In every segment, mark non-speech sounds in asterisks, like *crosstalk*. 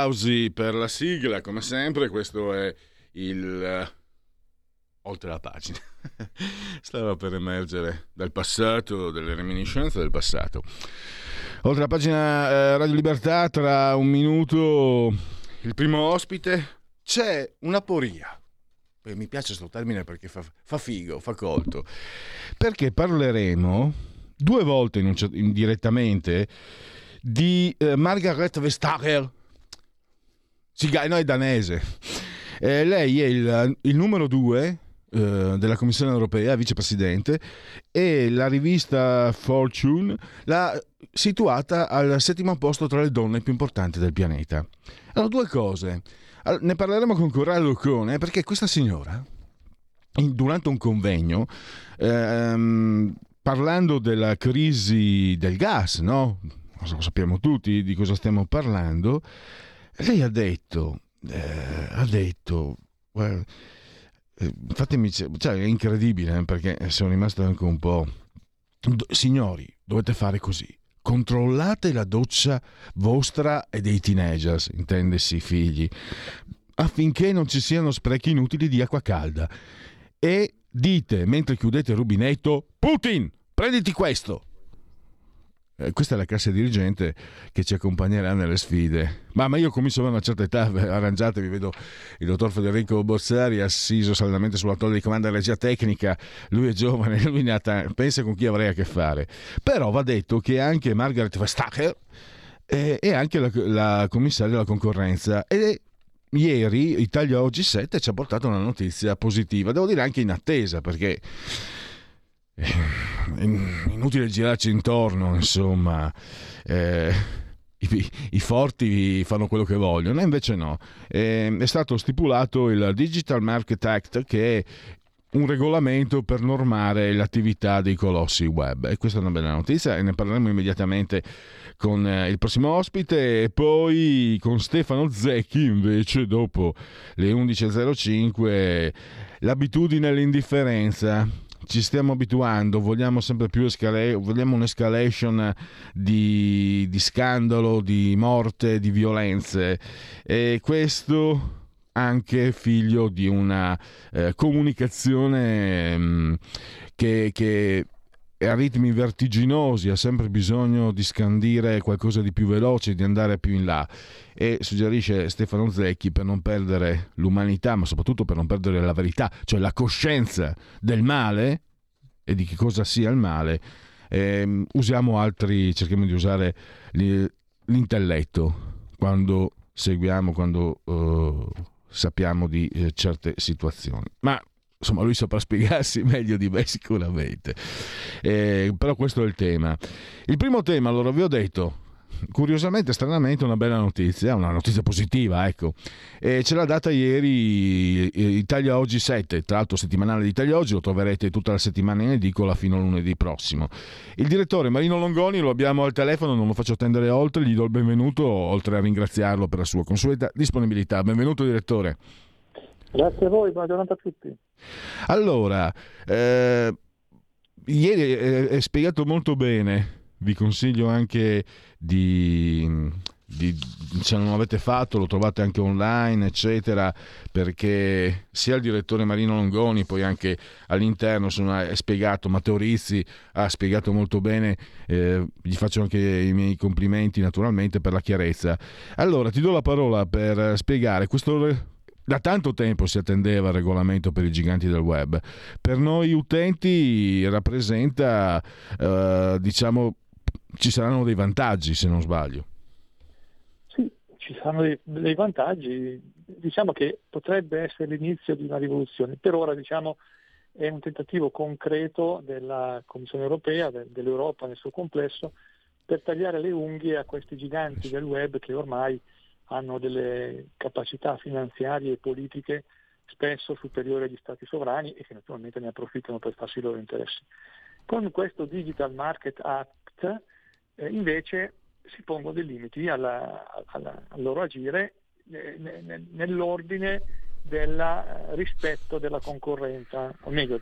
Applausi per la sigla, come sempre, questo è il... Uh, oltre la pagina. *laughs* Stava per emergere dal passato, delle reminiscenze del passato. Oltre la pagina uh, Radio Libertà, tra un minuto il primo ospite, c'è una poria. Mi piace questo termine perché fa, fa, figo, fa colto. Perché parleremo due volte indirettamente di uh, Margaret Vestager no, è danese. Eh, lei è il, il numero due eh, della Commissione europea, vicepresidente, e la rivista Fortune l'ha situata al settimo posto tra le donne più importanti del pianeta. Allora, due cose. Allora, ne parleremo con Corrado Cone perché questa signora, in, durante un convegno, ehm, parlando della crisi del gas, no? Lo sappiamo tutti di cosa stiamo parlando lei ha detto, eh, ha detto, eh, fatemi, cioè è incredibile eh, perché sono rimasto anche un po'... Signori, dovete fare così. Controllate la doccia vostra e dei teenagers, intendesi figli, affinché non ci siano sprechi inutili di acqua calda. E dite, mentre chiudete il rubinetto, Putin, prenditi questo! Eh, questa è la classe dirigente che ci accompagnerà nelle sfide. Ma, ma io comincio a una certa età, arrangiatevi, vedo il dottor Federico Bozzari assiso saldamente sulla tolla di comando della regia tecnica, lui è giovane, *laughs* lui ne ha pensa con chi avrei a che fare. Però va detto che anche Margaret Vestager è, è anche la, la commissaria della concorrenza e ieri Italia Oggi 7 ci ha portato una notizia positiva, devo dire anche in attesa perché inutile girarci intorno, insomma. Eh, i, i, forti fanno quello che vogliono, invece no. Eh, è stato stipulato il Digital Market Act che è un regolamento per normare l'attività dei colossi web e questa è una bella notizia e ne parleremo immediatamente con eh, il prossimo ospite e poi con Stefano Zecchi invece dopo le 11.05 l'abitudine all'indifferenza ci stiamo abituando, vogliamo sempre più escala- vogliamo un'escalation di, di scandalo, di morte, di violenze. E questo anche figlio di una eh, comunicazione mh, mm, che, che a ritmi vertiginosi, ha sempre bisogno di scandire qualcosa di più veloce, di andare più in là. E suggerisce Stefano Zecchi per non perdere l'umanità, ma soprattutto per non perdere la verità, cioè la coscienza del male e di che cosa sia il male. Eh, usiamo altri, cerchiamo di usare l'intelletto quando seguiamo, quando uh, sappiamo di eh, certe situazioni. Ma insomma lui saprà spiegarsi *laughs* meglio di me sicuramente. Eh, però questo è il tema. Il primo tema, allora vi ho detto, curiosamente, stranamente, una bella notizia, una notizia positiva, ecco. E ce l'ha data ieri Italia Oggi 7, tra l'altro settimanale di Italia Oggi, lo troverete tutta la settimana in edicola fino a lunedì prossimo. Il direttore Marino Longoni lo abbiamo al telefono, non lo faccio attendere oltre, gli do il benvenuto, oltre a ringraziarlo per la sua consueta disponibilità. Benvenuto direttore. Grazie a voi, buona giornata a tutti. Allora, eh, ieri è spiegato molto bene, vi consiglio anche di, di, se non l'avete fatto lo trovate anche online eccetera perché sia il direttore Marino Longoni poi anche all'interno sono, è spiegato Matteo Rizzi ha spiegato molto bene eh, gli faccio anche i miei complimenti naturalmente per la chiarezza. Allora ti do la parola per spiegare questo da tanto tempo si attendeva il regolamento per i giganti del web. Per noi utenti rappresenta, eh, diciamo, ci saranno dei vantaggi se non sbaglio. Sì, ci saranno dei, dei, vantaggi. Diciamo che potrebbe essere l'inizio di una rivoluzione. Per ora diciamo, è un tentativo concreto della Commissione europea, de, dell'Europa nel suo complesso, per tagliare le unghie a questi giganti del web che ormai hanno delle capacità finanziarie e politiche spesso superiori agli stati sovrani e che naturalmente ne approfittano per farsi i loro interessi. Con questo Digital Market Act eh, invece si pongono dei limiti alla, alla, al loro agire eh, nell'ordine del eh, rispetto della concorrenza, o meglio,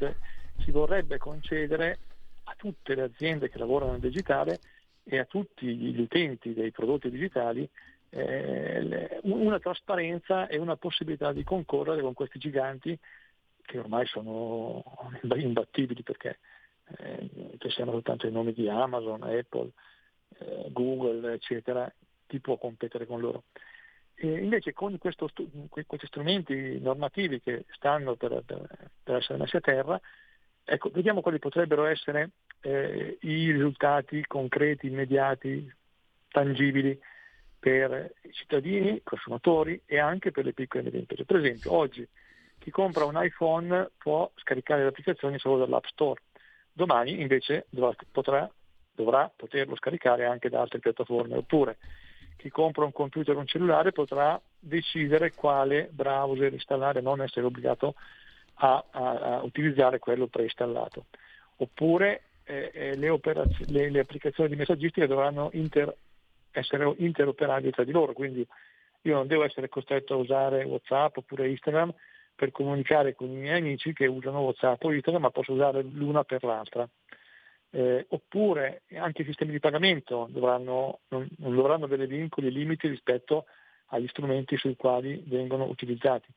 si vorrebbe concedere a tutte le aziende che lavorano nel digitale e a tutti gli utenti dei prodotti digitali eh, una trasparenza e una possibilità di concorrere con questi giganti che ormai sono imbattibili perché eh, pensiamo soltanto ai nomi di Amazon, Apple, eh, Google, eccetera, chi può competere con loro. E invece con questo, questi strumenti normativi che stanno per, per, per, essere messi a terra, ecco, vediamo quali potrebbero essere eh, i risultati concreti, immediati, tangibili per i cittadini, i consumatori e anche per le piccole e medie imprese. Per esempio, oggi chi compra un iPhone può scaricare le applicazioni solo dall'App Store, domani invece dovrà, potrà dovrà poterlo scaricare anche da altre piattaforme, oppure chi compra un computer o un cellulare potrà decidere quale browser installare, non essere obbligato a, a, a utilizzare quello preinstallato. Oppure eh, eh le, le, le, applicazioni di messaggistica dovranno inter- essere interoperabili tra di loro, quindi io non devo essere costretto a usare WhatsApp oppure Instagram per comunicare con i miei amici che usano WhatsApp o Instagram, ma posso usare l'una per l'altra eh, oppure anche i sistemi di pagamento dovranno, non, non, dovranno avere vincoli e limiti rispetto agli strumenti sui quali vengono utilizzati.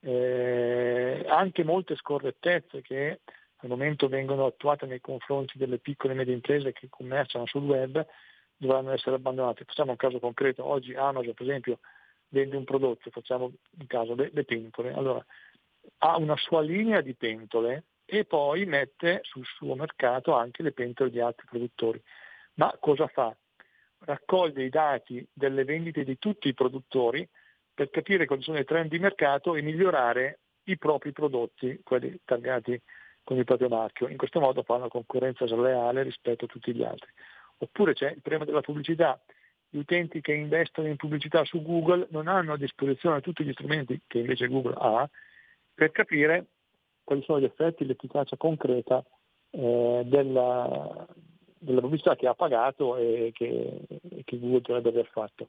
Eh, anche molte scorrettezze che al momento vengono attuate nei confronti delle piccole e medie imprese che commerciano sul web dovranno essere abbandonate. Facciamo un caso concreto, oggi Amazon per esempio vende un prodotto, facciamo il caso delle pentole, allora ha una sua linea di pentole e poi mette sul suo mercato anche le pentole di altri produttori. Ma cosa fa? Raccoglie i dati delle vendite di tutti i produttori per capire quali sono i trend di mercato e migliorare i propri prodotti, quelli taggati con il proprio marchio. In questo modo fa una concorrenza sleale rispetto a tutti gli altri. Oppure c'è il problema della pubblicità. Gli utenti che investono in pubblicità su Google non hanno a disposizione tutti gli strumenti che invece Google ha per capire quali sono gli effetti, l'efficacia concreta eh, della, della, pubblicità che ha pagato e che, e che Google dovrebbe aver fatto.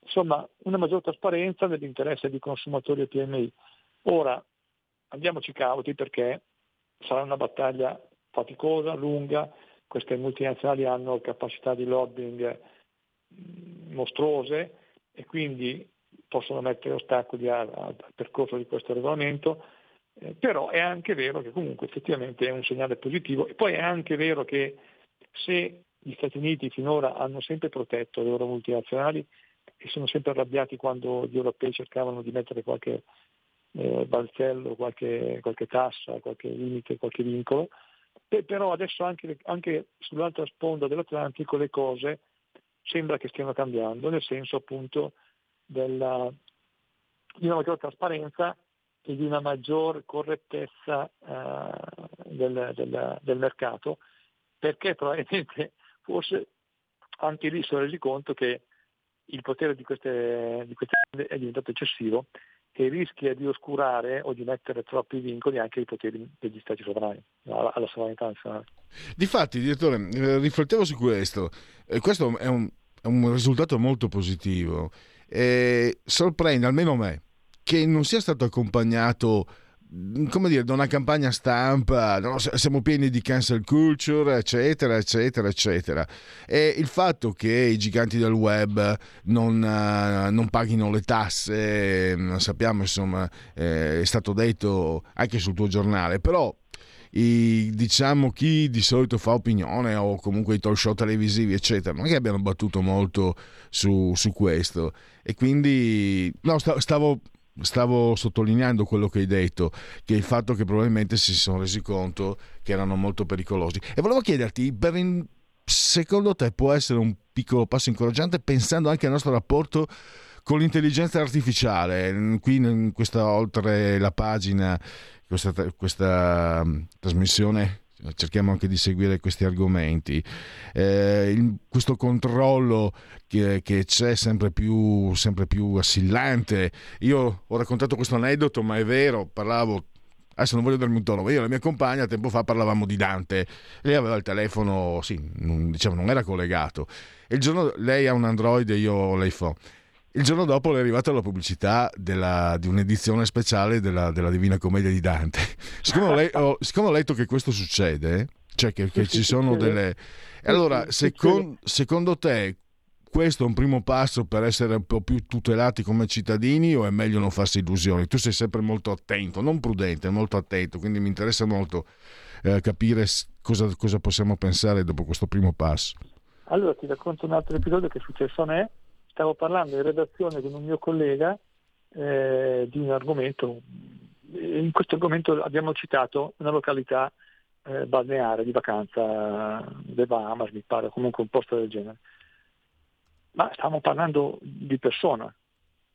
Insomma, una maggior trasparenza nell'interesse di consumatori e PMI. Ora, andiamoci cauti perché sarà una battaglia faticosa, lunga, queste multinazionali hanno capacità di lobbying mm, mostruose e quindi possono mettere ostacoli al, al percorso di questo regolamento. Eh, però è anche vero che comunque effettivamente è un segnale positivo e poi è anche vero che se gli Stati Uniti finora hanno sempre protetto le loro multinazionali e sono sempre arrabbiati quando gli europei cercavano di mettere qualche eh, balzello, qualche, qualche, tassa, qualche limite, qualche vincolo, e però adesso anche, anche sull'altra sponda dell'Atlantico le cose sembra che stiano cambiando, nel senso appunto della, di una maggiore trasparenza e di una maggior correttezza eh, del, del, del, mercato, perché probabilmente forse anche lì si sono resi conto che il potere di queste, di queste è diventato eccessivo e rischia di oscurare o di mettere troppi vincoli anche ai poteri degli stati sovrani, alla, alla sovranità nazionale. Difatti, direttore, eh, riflettevo su questo. Eh, questo è un, è un risultato molto positivo. E sorprende almeno me che non sia stato accompagnato come dire, da una campagna stampa, no? siamo pieni di cancel culture, eccetera, eccetera, eccetera. E il fatto che i giganti del web non, uh, non paghino le tasse, sappiamo, insomma, eh, è stato detto anche sul tuo giornale, però i, diciamo chi di solito fa opinione o comunque i talk show televisivi eccetera non che abbiano battuto molto su, su questo e quindi no, stavo stavo sottolineando quello che hai detto, che il fatto che probabilmente si sono resi conto che erano molto pericolosi. E volevo chiederti, in, secondo te può essere un piccolo passo incoraggiante pensando anche al nostro rapporto con l'intelligenza artificiale, qui in questa oltre la pagina, questa, questa mm, trasmissione cerchiamo anche di seguire questi argomenti. Eh, il, questo controllo che, che c'è sempre più, sempre più assillante. Io ho raccontato questo aneddoto, ma è vero, parlavo adesso non voglio darmi un tono, ma io e la mia compagna tempo fa parlavamo di Dante, lei aveva il telefono, sì, non, diciamo, non era collegato, il giorno, lei ha un Android e io ho l'iPhone. Il giorno dopo le è arrivata la pubblicità della, di un'edizione speciale della, della, Divina Commedia di Dante. Siccome ho, le, ho, siccome ho letto che questo succede, cioè che, che ci sono delle... Allora, secon, secondo te questo è un primo passo per essere un po' più tutelati come cittadini o è meglio non farsi illusioni? Tu sei sempre molto attento, non prudente, molto attento, quindi mi interessa molto eh, capire cosa, cosa possiamo pensare dopo questo primo passo. Allora ti racconto un altro episodio che è successo a me stavo parlando in redazione con un mio collega eh, di un argomento, in questo argomento abbiamo citato una località eh, balneare di vacanza, Le Bahamas mi pare, comunque un posto del genere. Ma stavamo parlando di persona.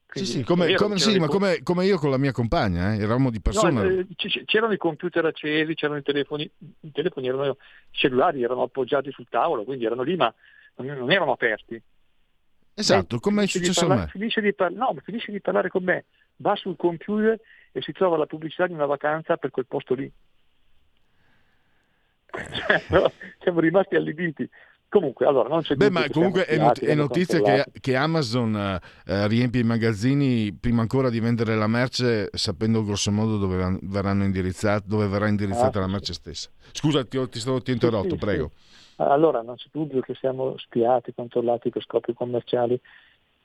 Quindi, sì, sì, come, come, sì ma come, come, io con la mia compagna, eh, eravamo di persona. No, eh, c'erano i computer accesi, c'erano i telefoni, i telefoni erano, i cellulari erano appoggiati sul tavolo, quindi erano lì ma non erano aperti. Esatto, come è successo parla- a me. Finisce di, par- no, finisce di parlare con me, va sul computer e si trova la pubblicità di una vacanza per quel posto lì. *laughs* Cioè, no, siamo rimasti allibiti. Comunque, allora, non c'è Beh, ma comunque è, not- è notizia che, che, Amazon eh, riempie i magazzini prima ancora di vendere la merce, sapendo grossomodo dove, verranno indirizzati, dove verrà indirizzata ah, la merce stessa. Scusa, ti, ti, stavo, ti ho interrotto, sì, prego. Sì. Allora non c'è dubbio che siamo spiati, controllati per scopi commerciali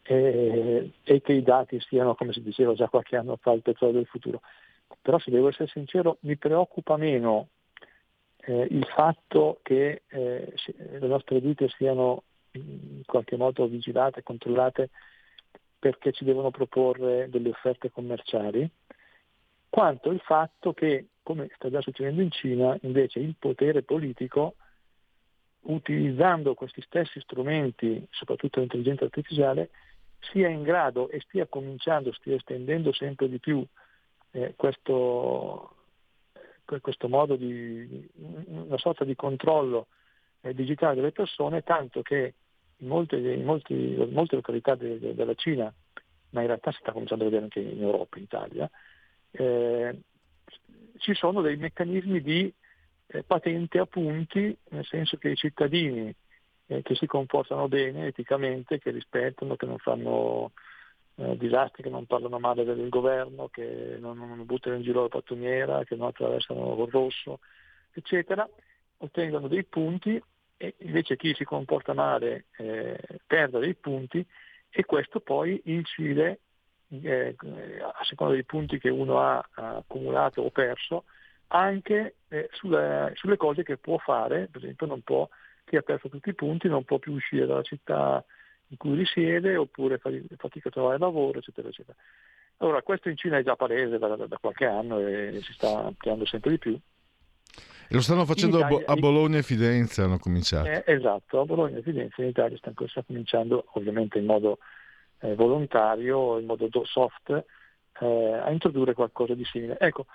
e, e, che i dati siano, come si diceva già qualche anno fa, il petrolio del futuro. Però se devo essere sincero, mi preoccupa meno eh, il fatto che eh, le nostre vite siano in qualche modo vigilate, controllate perché ci devono proporre delle offerte commerciali, quanto il fatto che, come sta già succedendo in Cina, invece il potere politico utilizzando questi stessi strumenti, soprattutto l'intelligenza artificiale, sia in grado e stia cominciando, stia estendendo sempre di più eh, questo, questo, modo di una sorta di controllo eh, digitale delle persone, tanto che in molte, in molti, molte località de, de, della Cina, ma in realtà si sta cominciando a vedere anche in Europa, in Italia, eh, ci sono dei meccanismi di eh, patente a punti, nel senso che i cittadini eh, che si comportano bene eticamente, che rispettano, che non fanno eh, disastri, che non parlano male del governo, che non, non buttano in giro la pattumiera, che non attraversano col rosso, eccetera, ottengono dei punti e invece chi si comporta male eh, perde dei punti e questo poi incide eh, a seconda dei punti che uno ha accumulato o perso anche eh, sulle, sulle, cose che può fare, per esempio non può, chi ha perso tutti i punti non può più uscire dalla città in cui risiede oppure fa fatica a trovare lavoro, eccetera, eccetera. Allora questo in Cina è già palese da, da, da qualche anno e si sta ampliando sempre di più. E lo stanno facendo Italia, a Bologna e Fidenza, hanno cominciato. Eh, esatto, a Bologna e Fidenza in Italia sta, sta cominciando ovviamente in modo eh, volontario, in modo soft, eh, a introdurre qualcosa di simile. Ecco,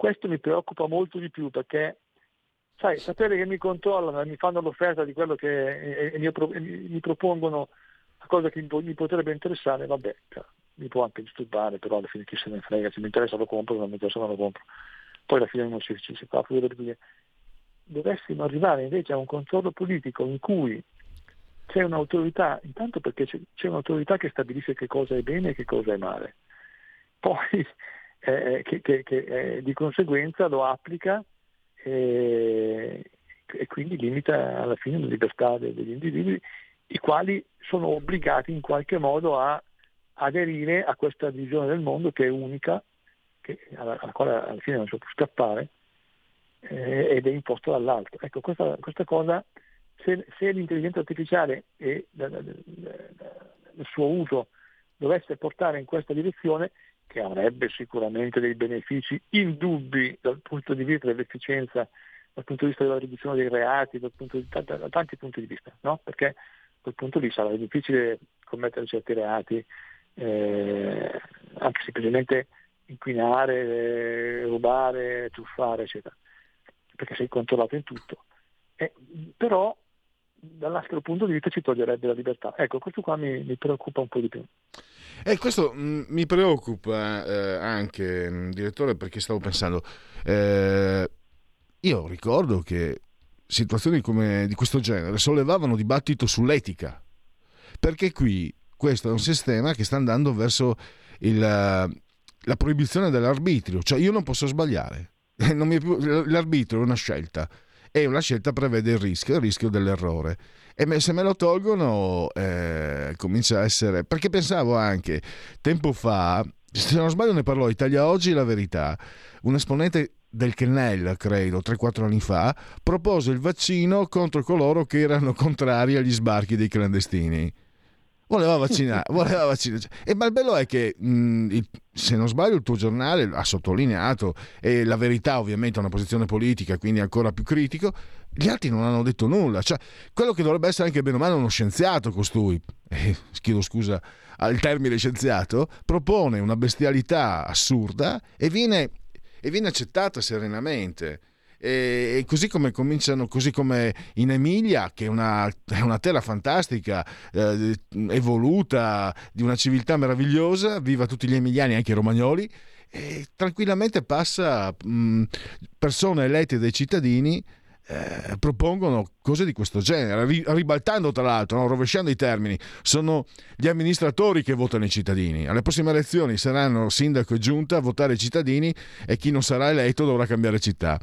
questo mi preoccupa molto di più perché, sai, sapere che mi controllano e mi fanno l'offerta di quello che e, e mi, mi, propongono la cosa che mi potrebbe interessare, vabbè, mi può anche disturbare, però alla fine chi se ne frega, se mi interessa lo compro, se non mi interessa non lo compro. Poi alla fine non si, ci si fa più perché dovessimo arrivare invece a un controllo politico in cui c'è un'autorità, intanto perché c'è, c'è un'autorità che stabilisce che cosa è bene e che cosa è male. Poi eh, che, che, che eh, di conseguenza lo applica eh, e quindi limita alla fine la libertà degli individui, i quali sono obbligati in qualche modo a aderire a questa visione del mondo che è unica, che, alla, alla, quale alla fine non si può scappare, eh, ed è imposto dall'alto. Ecco, questa, questa cosa, se, se, l'intelligenza artificiale e il suo uso dovesse portare in questa direzione, che avrebbe sicuramente dei benefici indubbi dal punto di vista dell'efficienza, dal punto di vista della riduzione dei reati, di, da, da tanti punti di vista, no? perché a quel punto lì sarà difficile commettere certi reati eh, anche semplicemente inquinare, eh, rubare, truffare, eccetera, perché sei controllato in tutto. Eh, però dall'altro punto di vista ci toglierebbe la libertà. Ecco, questo qua mi, mi preoccupa un po' di più. E questo mh, mm, mi preoccupa eh, anche, mm, direttore, perché stavo pensando, eh, io ricordo che situazioni come, di questo genere sollevavano dibattito sull'etica, perché qui questo è un sistema che sta andando verso il, la proibizione dell'arbitrio, cioè io non posso sbagliare, *laughs* non più, l'arbitrio è una scelta e una scelta prevede il rischio, il rischio dell'errore. E se me lo tolgono eh, comincia a essere... Perché pensavo anche, tempo fa, se non sbaglio ne parlò Italia Oggi la verità, un esponente del CNEL, credo, 3-4 anni fa, propose il vaccino contro coloro che erano contrari agli sbarchi dei clandestini voleva vaccinare, *laughs* voleva vaccinare. E ma il bello è che, mh, se non sbaglio, il tuo giornale ha sottolineato, e la verità ovviamente è una posizione politica, quindi ancora più critico, gli altri non hanno detto nulla. Cioè, quello che dovrebbe essere anche bene o male uno scienziato costui, *laughs* eh, chiedo scusa al termine scienziato, propone una bestialità assurda e viene, e viene accettata serenamente. E, così come cominciano, così come in Emilia, che è una, è una terra fantastica, eh, evoluta, di una civiltà meravigliosa, viva tutti gli emiliani, anche i romagnoli, e tranquillamente passa mh, persone elette dai cittadini eh, propongono cose di questo genere, ribaltando tra l'altro, no? rovesciando i termini. Sono gli amministratori che votano i cittadini. Alle prossime elezioni saranno sindaco e giunta a votare i cittadini e chi non sarà eletto dovrà cambiare città.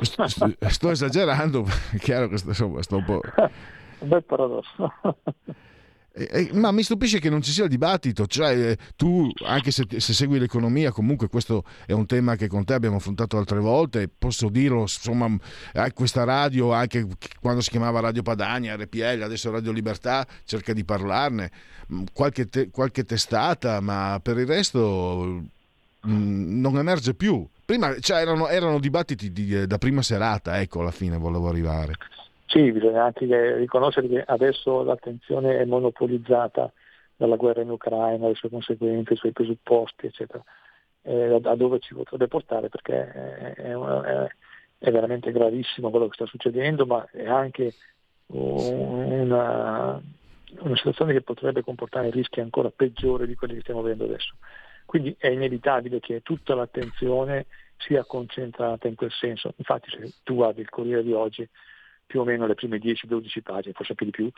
Sto, esagerando, *laughs* è chiaro che sto, insomma, sto un po'... Un bel paradosso. Eh, ma mi stupisce che non ci sia il dibattito, cioè eh, tu anche se, se, segui l'economia, comunque questo è un tema che con te abbiamo affrontato altre volte, posso dirlo, insomma, eh, questa radio, anche quando si chiamava Radio Padania, RPL, adesso Radio Libertà, cerca di parlarne, qualche, te, qualche testata, ma per il resto mh, non emerge più. Prima cioè, erano, erano, dibattiti di, eh, da prima serata, ecco, alla fine volevo arrivare. Sì, bisogna anche riconoscere che adesso l'attenzione è monopolizzata dalla guerra in Ucraina, le sue conseguenze, i suoi presupposti, eccetera, eh, da dove ci potrebbe portare, perché è, è, è, veramente gravissimo quello che sta succedendo, ma è anche una, una situazione che potrebbe comportare rischi ancora peggiori di quelli che stiamo vedendo adesso. Quindi è inevitabile che tutta l'attenzione sia concentrata in quel senso. Infatti se tu guardi il Corriere di oggi, più o meno le prime 10-12 pagine, forse anche di più,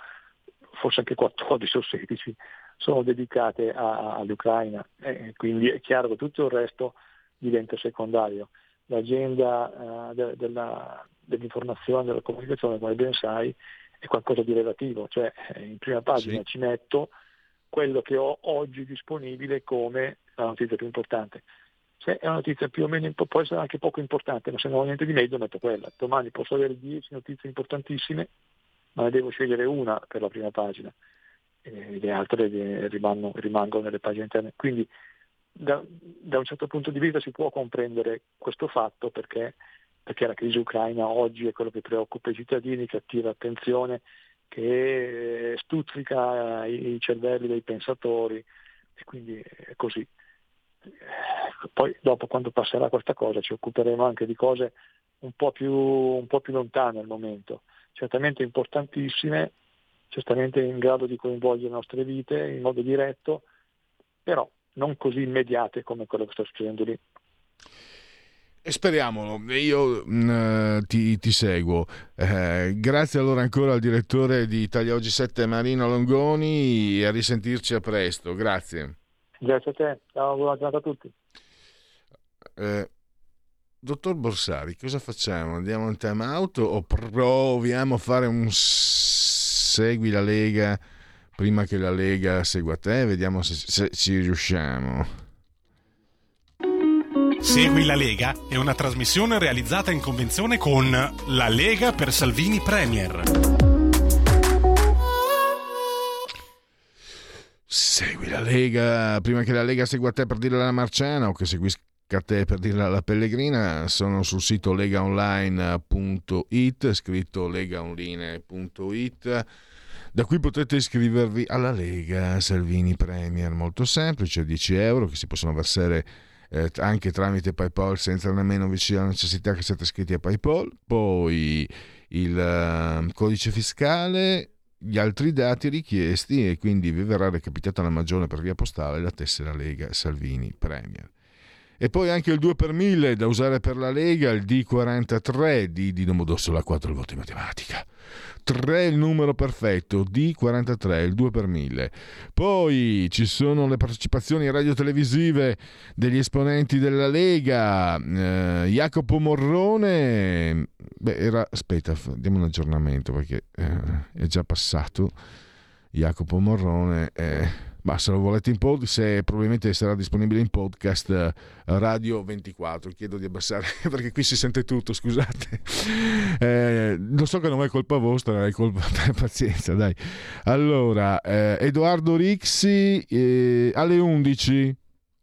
forse anche 14 o 16, sono dedicate a, all'Ucraina. E quindi è chiaro che tutto il resto diventa secondario. L'agenda uh, de, della, dell'informazione, della comunicazione, come ben sai, è qualcosa di relativo, cioè eh, in prima pagina sì. ci metto quello che ho oggi disponibile come la notizia più importante. Se è una notizia più o meno, può essere anche poco importante, ma se non ho niente di meglio metto quella. Domani posso avere 10 notizie importantissime, ma ne devo scegliere una per la prima pagina e le altre rimangono, rimangono nelle pagine interne. Quindi da, da, un certo punto di vista si può comprendere questo fatto perché, perché la crisi ucraina oggi è quello che preoccupa i cittadini, che attira attenzione, che stuzzica i cervelli dei pensatori e quindi è così. Poi dopo quando passerà questa cosa ci occuperemo anche di cose un po' più, un po più lontane al momento, certamente importantissime, certamente in grado di coinvolgere le nostre vite in modo diretto, però non così immediate come quello che sta succedendo lì. E speriamolo, io mh, mm, ti, ti, seguo. Eh, grazie allora ancora al direttore di Italia Oggi 7 Marino Longoni e a risentirci a presto. Grazie. Grazie a te, ciao, buona giornata a tutti. Eh, dottor Borsari, cosa facciamo? Andiamo in time out o proviamo a fare un segui la Lega prima che la Lega segua te? Vediamo se, se ci riusciamo. Segui la Lega è una trasmissione realizzata in convenzione con La Lega per Salvini Premier. Segui la Lega prima che la Lega segua te per dirla alla Marciana o che seguisca te per dirla alla Pellegrina. Sono sul sito legaonline.it, scritto legaonline.it Da qui potete iscrivervi alla Lega Salvini Premier, molto semplice, 10 euro che si possono versare eh, anche tramite PayPal senza nemmeno vicino alla necessità che siate iscritti a PayPal. Poi il uh, codice fiscale, gli altri dati richiesti e quindi vi verrà recapitata la maggiore per via postale la tessera Lega Salvini Premier. E poi anche il 2 per 1000 da usare per la Lega, il D43 di Dino Modossola 4 voti in matematica. 3 il numero perfetto, D43, il 2 per 1000. Poi ci sono le partecipazioni radiotelevisive degli esponenti della Lega. Eh, Jacopo Morrone, beh, era, aspetta, diamo un aggiornamento perché eh, è già passato. Jacopo Morrone. Eh, ma se lo volete in podcast, probabilmente sarà disponibile in podcast eh, Radio 24. Chiedo di abbassare *laughs* perché qui si sente tutto, scusate. Eh, lo so che non è colpa vostra, è colpa *laughs* pazienza, dai. Allora, eh, Edoardo Rixi eh, alle 11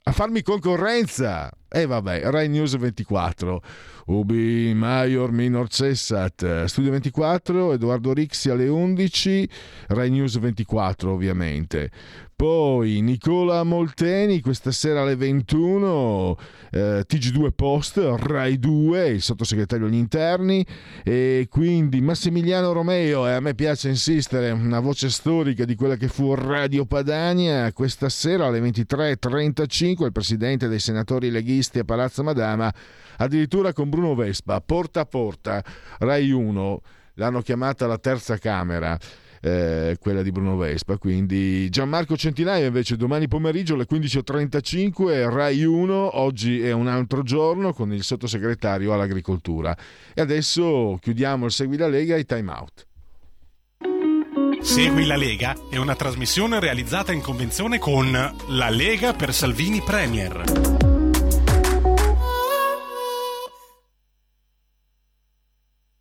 a farmi concorrenza. E eh, vabbè, Rai News 24. Ubi Maior Minor Cessat, Studio 24, Edoardo Rixi alle 11, Rai News 24 ovviamente. Poi Nicola Molteni questa sera alle 21, eh, TG2 Post, Rai 2, il sottosegretario agli interni. E quindi Massimiliano Romeo, e a me piace insistere, una voce storica di quella che fu Radio Padania, questa sera alle 23.35 il presidente dei senatori leghisti a Palazzo Madama, addirittura con Bruno Vespa, porta a porta, Rai 1, l'hanno chiamata la terza camera eh, quella di Bruno Vespa. Quindi Gianmarco Centinaio invece domani pomeriggio alle 15.35 Rai 1, oggi è un altro giorno con il sottosegretario all'agricoltura. E adesso chiudiamo il Segui la Lega e time out. Segui la Lega è una trasmissione realizzata in convenzione con La Lega per Salvini Premier.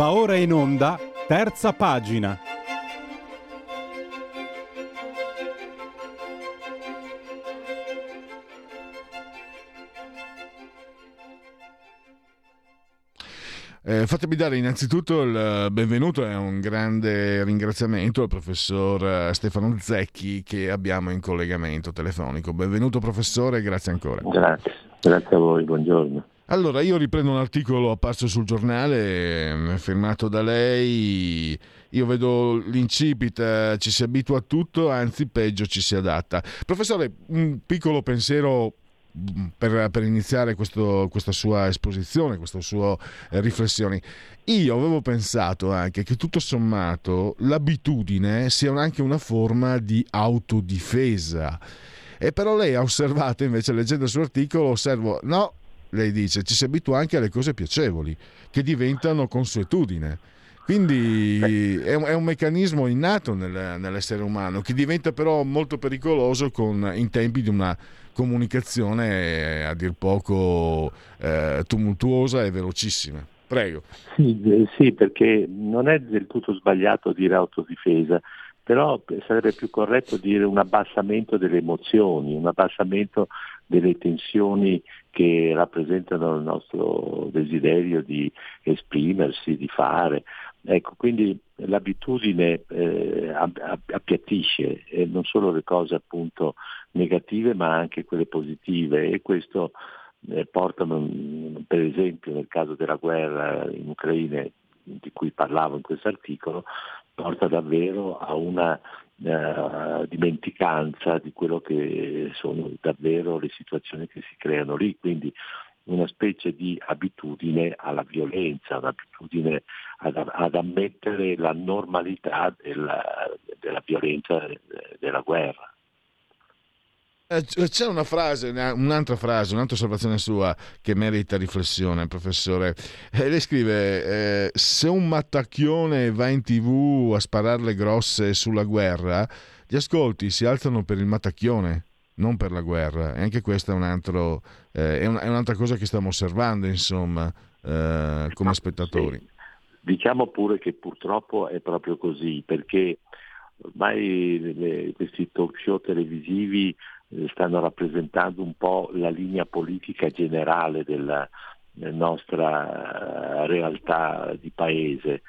Va ora in onda, terza pagina. Eh, fatemi dare innanzitutto il benvenuto e un grande ringraziamento al professor eh, Stefano Zecchi che abbiamo in collegamento telefonico. Benvenuto professore, grazie ancora. Grazie, grazie a voi, buongiorno. Allora, io riprendo un articolo apparso sul giornale, firmato da lei. Io vedo l'incipit, eh, ci si abitua a tutto, anzi peggio ci si adatta. Professore, un piccolo pensiero mm, per, per iniziare questo, questa sua esposizione, queste sue eh, riflessioni. Io avevo pensato anche che tutto sommato l'abitudine sia anche una forma di autodifesa. E però lei ha osservato, invece leggendo il suo articolo, osservo, no, lei dice, ci si abitua anche alle cose piacevoli, che diventano consuetudine. Quindi è un, è un meccanismo innato nel, nell'essere umano, che diventa però molto pericoloso con, in tempi di una comunicazione a dir poco eh, tumultuosa e velocissima. Prego. Sì, eh, sì, perché non è del tutto sbagliato dire autodifesa, però sarebbe più corretto dire un abbassamento delle emozioni, un abbassamento delle tensioni che rappresentano il nostro desiderio di esprimersi, di fare. Ecco, quindi l'abitudine eh, appiattisce eh, non solo le cose appunto negative ma anche quelle positive e questo eh, porta per esempio nel caso della guerra in Ucraina di cui parlavo in questo articolo porta davvero a una eh, dimenticanza di quello che sono davvero le situazioni che si creano lì, quindi una specie di abitudine alla violenza, un'abitudine ad, ad ammettere la normalità della, della violenza della guerra. Eh, c'è una frase, un'altra frase, un'altra osservazione sua che merita riflessione, professore. Eh, lei scrive: eh, Se un mattacchione va in tv a sparare grosse sulla guerra, gli ascolti si alzano per il mattacchione, non per la guerra. E anche questa è, un altro, eh, è, un, è un'altra cosa che stiamo osservando, insomma, eh, come spettatori. Diciamo pure che purtroppo è proprio così, perché ormai questi talk show televisivi stanno rappresentando un po' la linea politica generale della, della nostra eh, realtà di paese.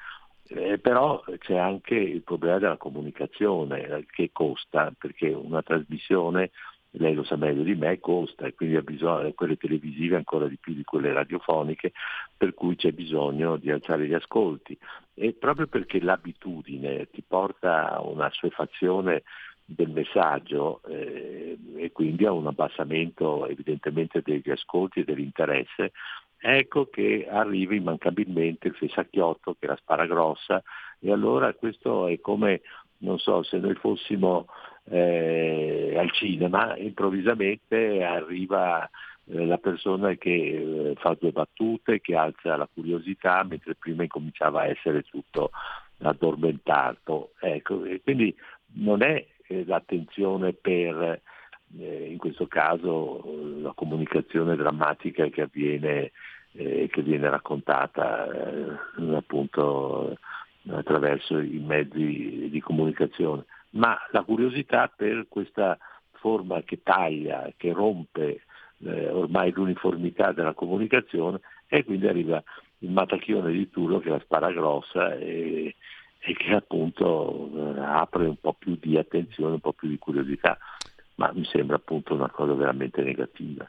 Eh, però c'è anche il problema della comunicazione eh, che costa perché una trasmissione lei lo sa meglio di me, costa e quindi ha bisogno, quelle televisive ancora di più di quelle radiofoniche, per cui c'è bisogno di alzare gli ascolti. E proprio perché l'abitudine ti porta a una assuefazione del messaggio eh, e quindi a un abbassamento evidentemente degli ascolti e dell'interesse, ecco che arriva immancabilmente il fessacchiotto che la spara grossa e allora questo è come, non so, se noi fossimo eh, al cinema, improvvisamente arriva eh, la persona che eh, fa due battute, che alza la curiosità, mentre prima incominciava a essere tutto addormentato. Ecco, quindi non è l'attenzione per, eh, in questo caso, la comunicazione drammatica che avviene, eh, che viene raccontata appunto attraverso i mezzi di comunicazione. Ma la curiosità per questa forma che taglia, che rompe eh, ormai l'uniformità della comunicazione e quindi arriva il matacchione di Tullo che la spara grossa e, e che appunto eh, apre un po' più di attenzione, un po' più di curiosità, ma mi sembra appunto una cosa veramente negativa.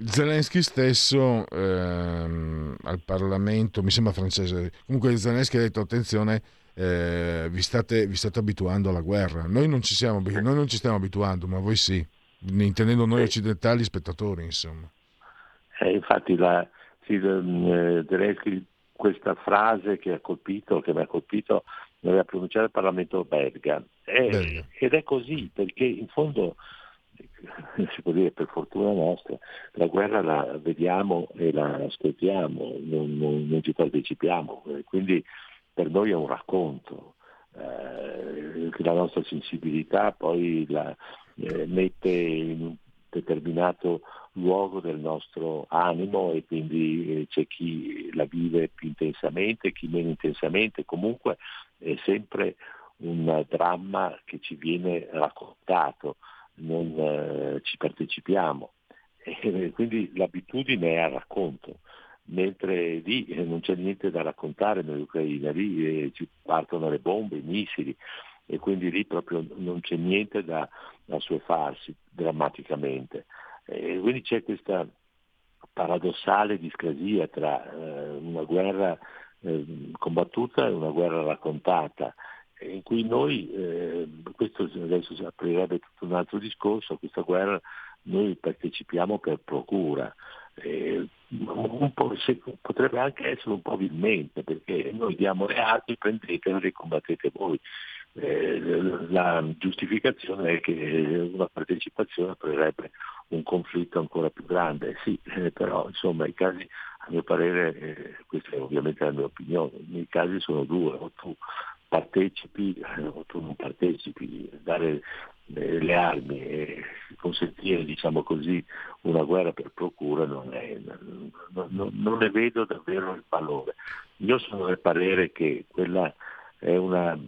Zelensky stesso ehm, al Parlamento, mi sembra francese, comunque Zelensky ha detto attenzione, eh, vi, state, vi, state, abituando alla guerra. Noi non, ci siamo, noi non ci stiamo abituando, ma voi sì, intendendo noi occidentali spettatori, insomma. Eh, infatti la, sì, eh, Zelensky questa frase che ha colpito, che mi ha colpito, l'aveva pronunciata il Parlamento belga. Ed è così, perché in fondo si può dire per fortuna nostra, la guerra la vediamo e la ascoltiamo, non, non, non ci partecipiamo, quindi per noi è un racconto. Eh, la nostra sensibilità poi la eh, mette in un determinato luogo del nostro animo e quindi eh, c'è chi la vive più intensamente, chi meno intensamente, comunque è sempre un dramma che ci viene raccontato, non eh, ci partecipiamo. *laughs* E quindi l'abitudine è al racconto mentre lì eh, non c'è niente da raccontare nell'Ucraina, lì ci partono le bombe, i missili e quindi lì proprio non c'è niente da, assuefarsi drammaticamente. E quindi c'è questa paradossale discrasia tra eh, una guerra eh, combattuta e una guerra raccontata in cui noi, eh, questo adesso aprirebbe tutto un altro discorso, a questa guerra noi partecipiamo per procura, eh, potrebbe anche essere un po' vilmente perché noi diamo le armi, prendetele e combattete voi. Eh, la giustificazione è che una partecipazione aprirebbe un conflitto ancora più grande. Sì, eh, però insomma i casi, a mio parere, eh, questa è ovviamente la mia opinione, i casi sono due, o tu partecipi o tu non partecipi, dare le armi e consentire diciamo così, una guerra per procura non, è, non, non, ne vedo davvero il valore. Io sono del parere che quella è una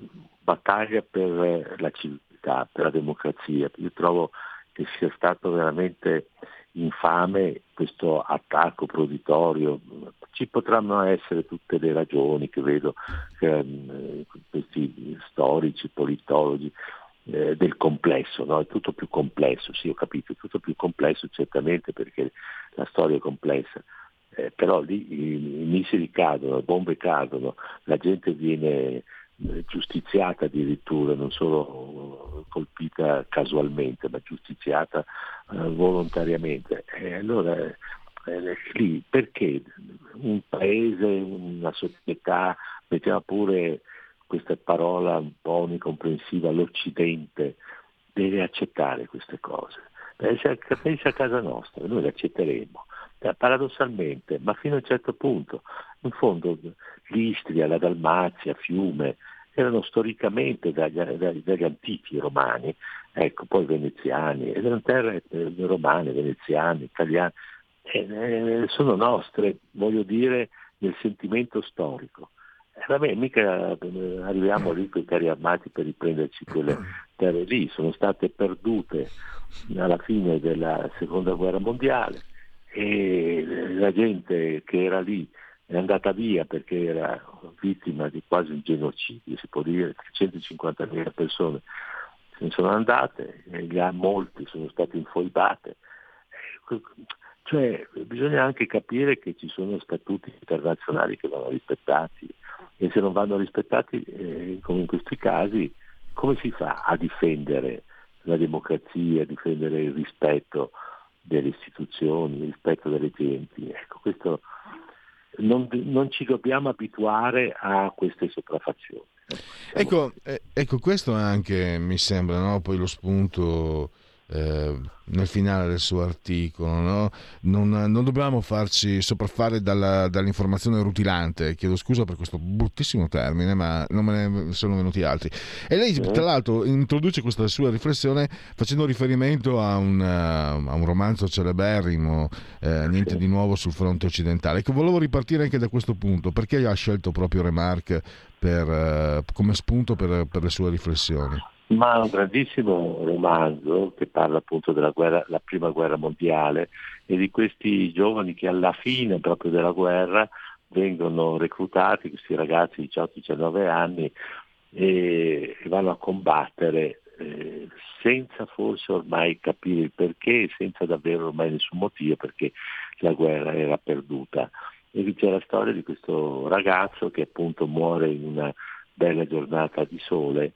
battaglia per la civiltà, per la democrazia. Io trovo che sia stato veramente infame questo attacco proditorio. Ci potranno essere tutte le ragioni che vedo eh, questi storici, politologi, eh, del complesso, no? è tutto più complesso, sì ho capito, è tutto più complesso certamente perché la storia è complessa, eh, però lì i, i, missili cadono, le bombe cadono, la gente viene eh, giustiziata addirittura, non solo colpita casualmente, ma giustiziata eh, volontariamente. E allora eh, lì perché un paese, una società, mettiamo pure questa parola un po' onnicomprensiva, l'Occidente deve accettare queste cose. Pensa, pensa a casa nostra, noi le accetteremo, eh, paradossalmente, ma fino a un certo punto. In fondo l'Istria, la Dalmazia, Fiume, erano storicamente dagli, dagli, dagli antichi romani, ecco, poi veneziani, erano terre eh, romane, veneziane, italiane, eh, sono nostre, voglio dire, nel sentimento storico. Eh, vabbè, mica eh, arriviamo lì con i carri armati per riprenderci quelle terre lì, sono state perdute alla fine della seconda guerra mondiale e la gente che era lì è andata via perché era vittima di quasi un genocidio, si può dire, 350.000 persone se ne sono andate, molti sono state infoibate. Cioè bisogna anche capire che ci sono statuti internazionali che vanno rispettati e se non vanno rispettati, eh, come in questi casi, come si fa a difendere la democrazia, a difendere il rispetto delle istituzioni, il rispetto delle genti? Ecco, questo non, non ci dobbiamo abituare a queste sopraffazioni. Ecco, eh, ecco, questo anche mi sembra no? poi lo spunto eh, nel finale del suo articolo. No? Non, non, dobbiamo farci sopraffare dalla, dall'informazione rutilante, chiedo scusa per questo bruttissimo termine, ma non me ne sono venuti altri. E lei, tra l'altro, introduce questa sua riflessione facendo riferimento a un, a un romanzo celeberrimo, eh, Niente di nuovo sul fronte occidentale, che volevo ripartire anche da questo punto. Perché ha scelto proprio Remarque per, eh, come spunto per, per le sue riflessioni? Ma un grandissimo romanzo che parla appunto della guerra, prima guerra mondiale e di questi giovani che alla fine proprio della guerra vengono reclutati, questi ragazzi di 18-19 anni, e, e, vanno a combattere eh, senza forse ormai capire il perché, senza davvero ormai nessun motivo perché la guerra era perduta. E c'è la storia di questo ragazzo che appunto muore in una bella giornata di sole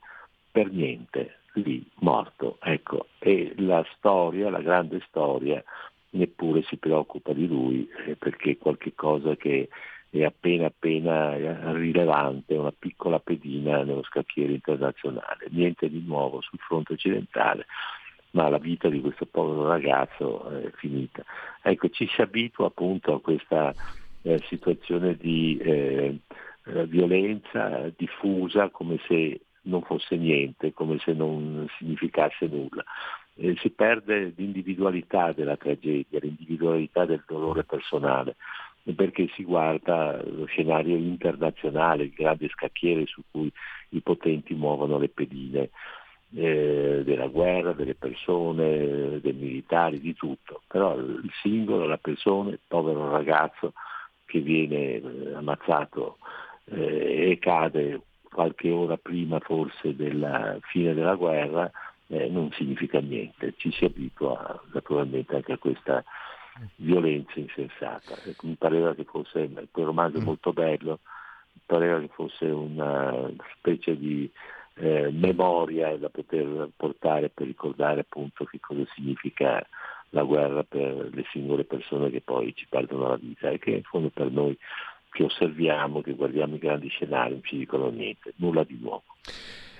per niente, lì, morto. Ecco, e la storia, la grande storia, neppure si preoccupa di lui eh, perché è qualcosa che è appena appena rilevante, una piccola pedina nello scacchiere internazionale, niente di nuovo sul fronte occidentale, ma la vita di questo povero ragazzo è finita. Ecco, ci si abitua appunto a questa eh, situazione di eh, eh violenza diffusa come se non fosse niente, come se non significasse nulla. Eh, si perde l'individualità della tragedia, l'individualità del dolore personale, perché si guarda lo scenario internazionale, il grande scacchiere su cui i potenti muovono le pedine eh, della guerra, delle persone, dei militari, di tutto. Però il singolo, la persona, il povero ragazzo che viene eh, ammazzato eh, e cade qualche ora prima forse della fine della guerra, eh, non significa niente, ci si abitua naturalmente anche a questa violenza insensata. Mi pareva che fosse, quel romanzo è mm. molto bello, mi pareva che fosse una specie di eh, memoria da poter portare per ricordare appunto che cosa significa la guerra per le singole persone che poi ci perdono la vita e che in fondo per noi che osserviamo, che guardiamo i grandi scenari, non ci dicono niente, nulla di nuovo.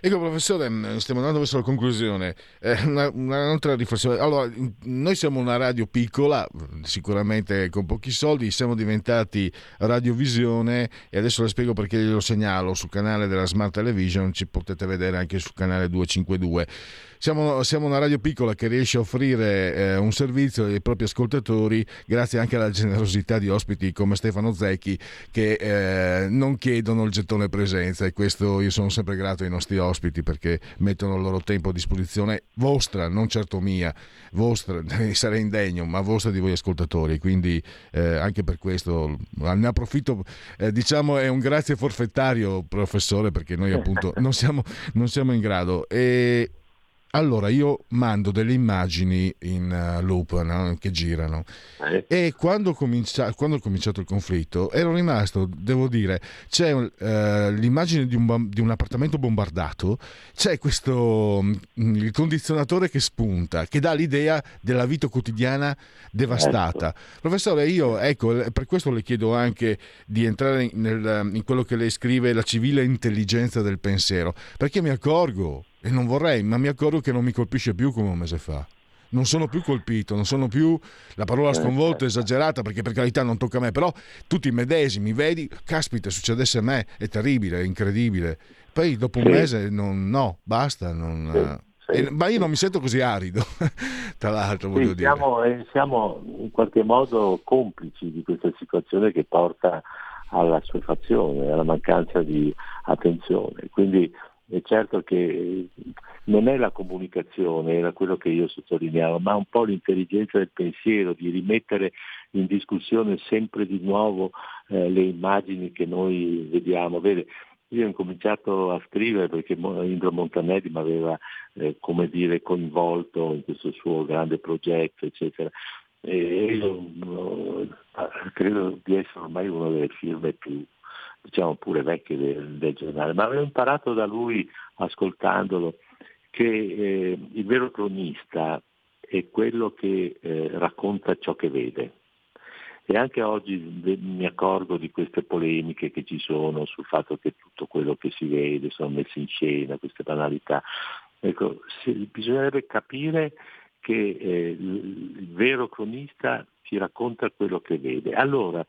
Ecco professore, mm, stiamo andando verso la conclusione. Eh, una, un'altra riflessione. Allora, noi siamo una radio piccola, sicuramente con pochi soldi, siamo diventati radiovisione e adesso le spiego perché glielo segnalo sul canale della Smart Television, ci potete vedere anche sul canale 252. Siamo, siamo, una radio piccola che riesce a offrire eh, un servizio ai propri ascoltatori grazie anche alla generosità di ospiti come Stefano Zecchi che eh, non chiedono il gettone presenza e questo io sono sempre grato ai nostri ospiti perché mettono il loro tempo a disposizione vostra, non certo mia, vostra, *laughs* sarei indegno, ma vostra di voi ascoltatori, quindi eh, anche per questo ne approfitto, eh, diciamo è un grazie forfettario professore perché noi appunto *laughs* non siamo, non siamo in grado. E, allora io mando delle immagini in uh, loop no? che girano eh. e quando, comincia, quando, ho cominciato il conflitto ero rimasto, devo dire, c'è uh, l'immagine di un, di un, appartamento bombardato, c'è questo mm, il condizionatore che spunta, che dà l'idea della vita quotidiana devastata. Ecco. Professore, io ecco, per questo le chiedo anche di entrare nel, in quello che lei scrive, la civile intelligenza del pensiero, perché mi accorgo e non vorrei, ma mi accorgo che non mi colpisce più come un mese fa. Non sono più colpito, non sono più la parola eh, sconvolta, certo. esagerata, perché per carità non tocca a me, però tutti i medesimi, vedi, caspita, succedesse a me, è terribile, è incredibile. Poi dopo un mese non, no, basta, non, sì, sì. Eh, ma io non mi sento così arido, *laughs* tra l'altro voglio sì, siamo, dire. Eh, siamo in qualche modo complici di questa situazione che porta alla assuefazione, alla mancanza di attenzione. Quindi è certo che non è la comunicazione, era quello che io sottolineavo, ma un po' l'intelligenza del pensiero, di rimettere in discussione sempre di nuovo eh, le immagini che noi vediamo. Vede, io ho incominciato a scrivere perché Indro Montanelli mi aveva eh, dire, coinvolto in questo suo grande progetto, eccetera. E io no, credo di essere ormai una delle firme più diciamo pure vecchie del, del giornale, ma avevo imparato da lui ascoltandolo che eh, il vero cronista è quello che eh, racconta ciò che vede. E anche oggi mi accorgo di queste polemiche che ci sono sul fatto che tutto quello che si vede sono messe in scena, queste banalità. Ecco, se, bisognerebbe capire che eh, il vero cronista ti racconta quello che vede. Allora,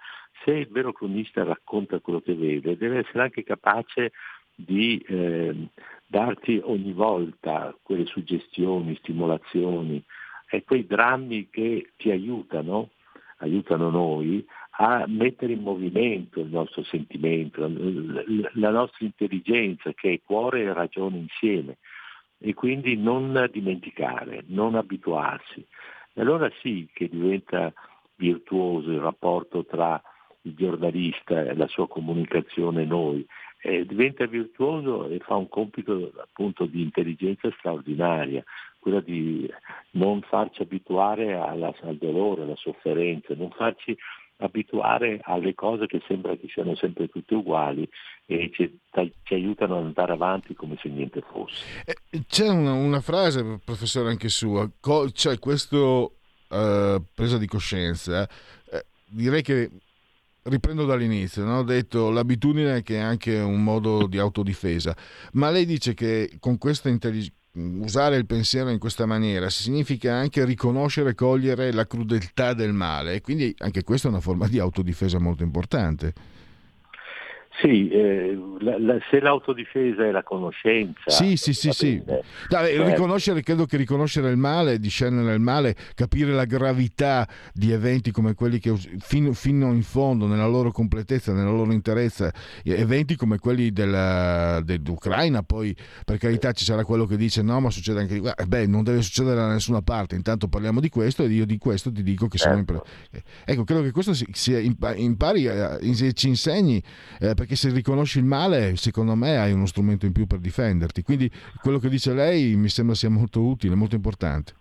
se il vero cronista racconta quello che vede, deve essere anche capace di eh, darti ogni volta quelle suggestioni, stimolazioni e quei drammi che ti aiutano, aiutano noi a mettere in movimento il nostro sentimento, la nostra intelligenza che è cuore e ragione insieme e quindi non dimenticare, non abituarsi. E allora sì che diventa virtuoso il rapporto tra il giornalista e la sua comunicazione noi, eh, diventa virtuoso e fa un compito appunto di intelligenza straordinaria, quella di non farci abituare alla, al dolore, alla sofferenza, non farci abituare alle cose che sembra che siano sempre tutte uguali e ci, ci aiutano ad andare avanti come se niente fosse. Eh, c'è una, una frase, professore, anche sua, c'è questa uh, presa di coscienza, eh, direi che riprendo dall'inizio, no? ho detto l'abitudine che è anche un modo di autodifesa, ma lei dice che con questa intelligenza usare il pensiero in questa maniera significa anche riconoscere e cogliere la crudeltà del male quindi anche questa è una forma di autodifesa molto importante. Sì, eh, la, la, se l'autodifesa è la conoscenza. Sì, sì, sì, sì. Dai, certo. riconoscere, credo che riconoscere il male, discernere il male, capire la gravità di eventi come quelli che fino, fino in fondo, nella loro completezza, nella loro interezza, eventi come quelli della, dell'Ucraina, poi per carità ci sarà quello che dice no, ma succede anche di beh, non deve succedere da nessuna parte, intanto parliamo di questo e io di questo ti dico che certo. in... Ecco, credo che questo si, si impari, eh, ci insegni eh, perché se riconosci il male, secondo me hai uno strumento in più per difenderti. Quindi quello che dice lei mi sembra sia molto utile, molto importante.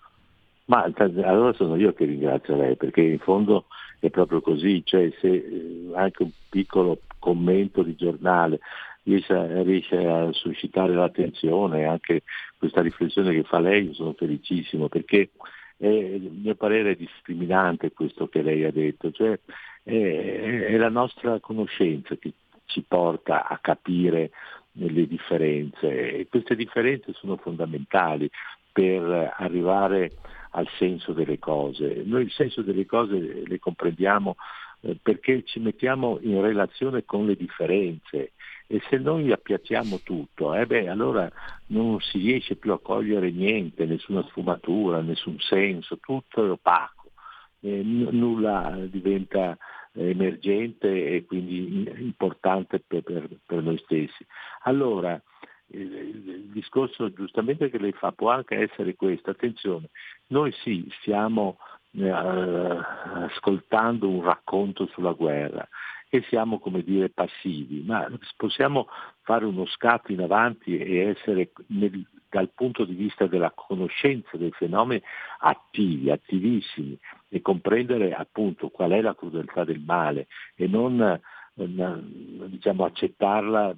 Ma allora sono io che ringrazio lei, perché in fondo è proprio così, cioè se eh, anche un piccolo commento di giornale riesce, riesce a suscitare l'attenzione, anche questa riflessione che fa lei, io sono felicissimo, perché è, il mio parere è discriminante questo che lei ha detto, cioè è, è la nostra conoscenza che ci porta a capire le differenze. E queste differenze sono fondamentali per arrivare al senso delle cose. Noi il senso delle cose le comprendiamo eh, perché ci mettiamo in relazione con le differenze. E se noi appiattiamo tutto, eh beh, allora non si riesce più a cogliere niente, nessuna sfumatura, nessun senso, tutto è opaco, eh, n- nulla diventa emergente e quindi importante per, per, per noi stessi. Allora, il discorso giustamente che lei fa può anche essere questo, attenzione, noi sì stiamo eh, ascoltando un racconto sulla guerra e siamo come dire passivi, ma possiamo fare uno scatto in avanti e essere nel, dal punto di vista della conoscenza dei fenomeni attivi, attivissimi e comprendere appunto qual è la crudeltà del male e non diciamo, accettarla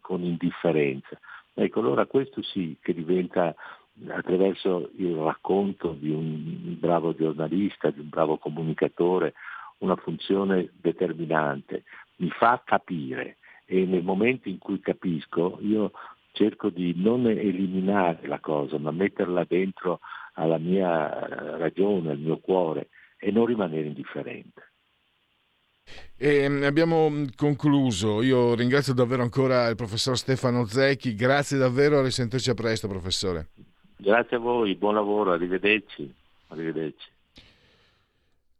con indifferenza. Ecco, allora questo sì che diventa attraverso il racconto di un bravo giornalista, di un bravo comunicatore, una funzione determinante, mi fa capire e nel momento in cui capisco io cerco di non eliminare la cosa, ma metterla dentro alla mia eh, ragione, al mio cuore e non rimanere indifferente. E mm, abbiamo mm, concluso. Io ringrazio davvero ancora il professor Stefano Zecchi. Grazie davvero, a risentirci a presto, professore. Grazie a voi, buon lavoro, arrivederci. arrivederci.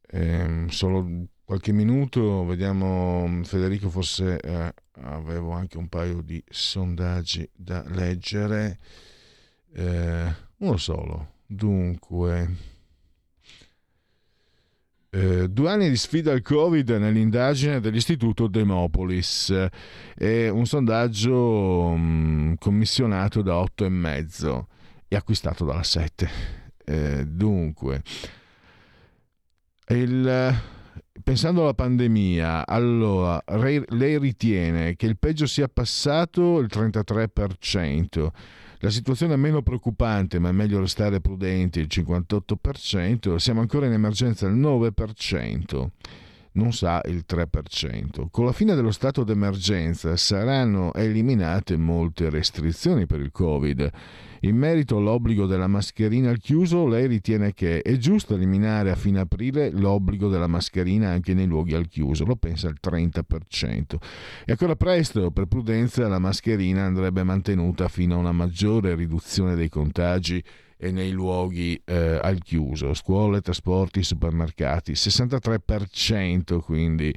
Eh, solo qualche minuto, vediamo Federico, forse eh, avevo anche un paio di sondaggi da leggere, eh, uno solo. Dunque, eh, due anni di sfida al Covid nell'indagine dell'Istituto Demopolis. È un sondaggio mh, mm, commissionato da 8,5 e acquistato dalla 7. Eh, dunque, il, pensando alla pandemia, allora lei ritiene che il peggio sia passato il 33%. La situazione è meno preoccupante, ma è meglio restare prudenti, il 58%, siamo ancora in emergenza il 9% non sa il 3%. Con la fine dello stato d'emergenza saranno eliminate molte restrizioni per il Covid. In merito all'obbligo della mascherina al chiuso, lei ritiene che è giusto eliminare a fine aprile l'obbligo della mascherina anche nei luoghi al chiuso, lo pensa il 30%. E ancora presto, per prudenza, la mascherina andrebbe mantenuta fino a una maggiore riduzione dei contagi e nei luoghi eh, al chiuso, scuole, trasporti, supermercati, 63% quindi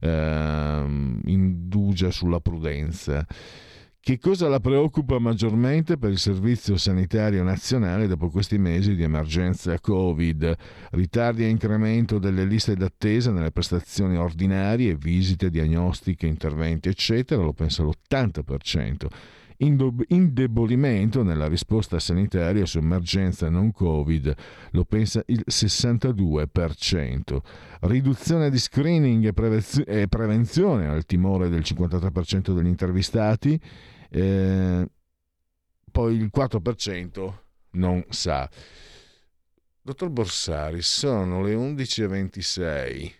eh, indugia sulla prudenza. Che cosa la preoccupa maggiormente per il Servizio Sanitario Nazionale dopo questi mesi di emergenza Covid? Ritardi e incremento delle liste d'attesa nelle prestazioni ordinarie, visite, diagnostiche, interventi, eccetera, lo pensa l'80% indebolimento nella risposta sanitaria su emergenza non Covid, lo pensa il 62%, riduzione di screening e, prevenzione al timore del 53% degli intervistati, eh, poi il 4% non sa. Dottor Borsari, sono le 11.26.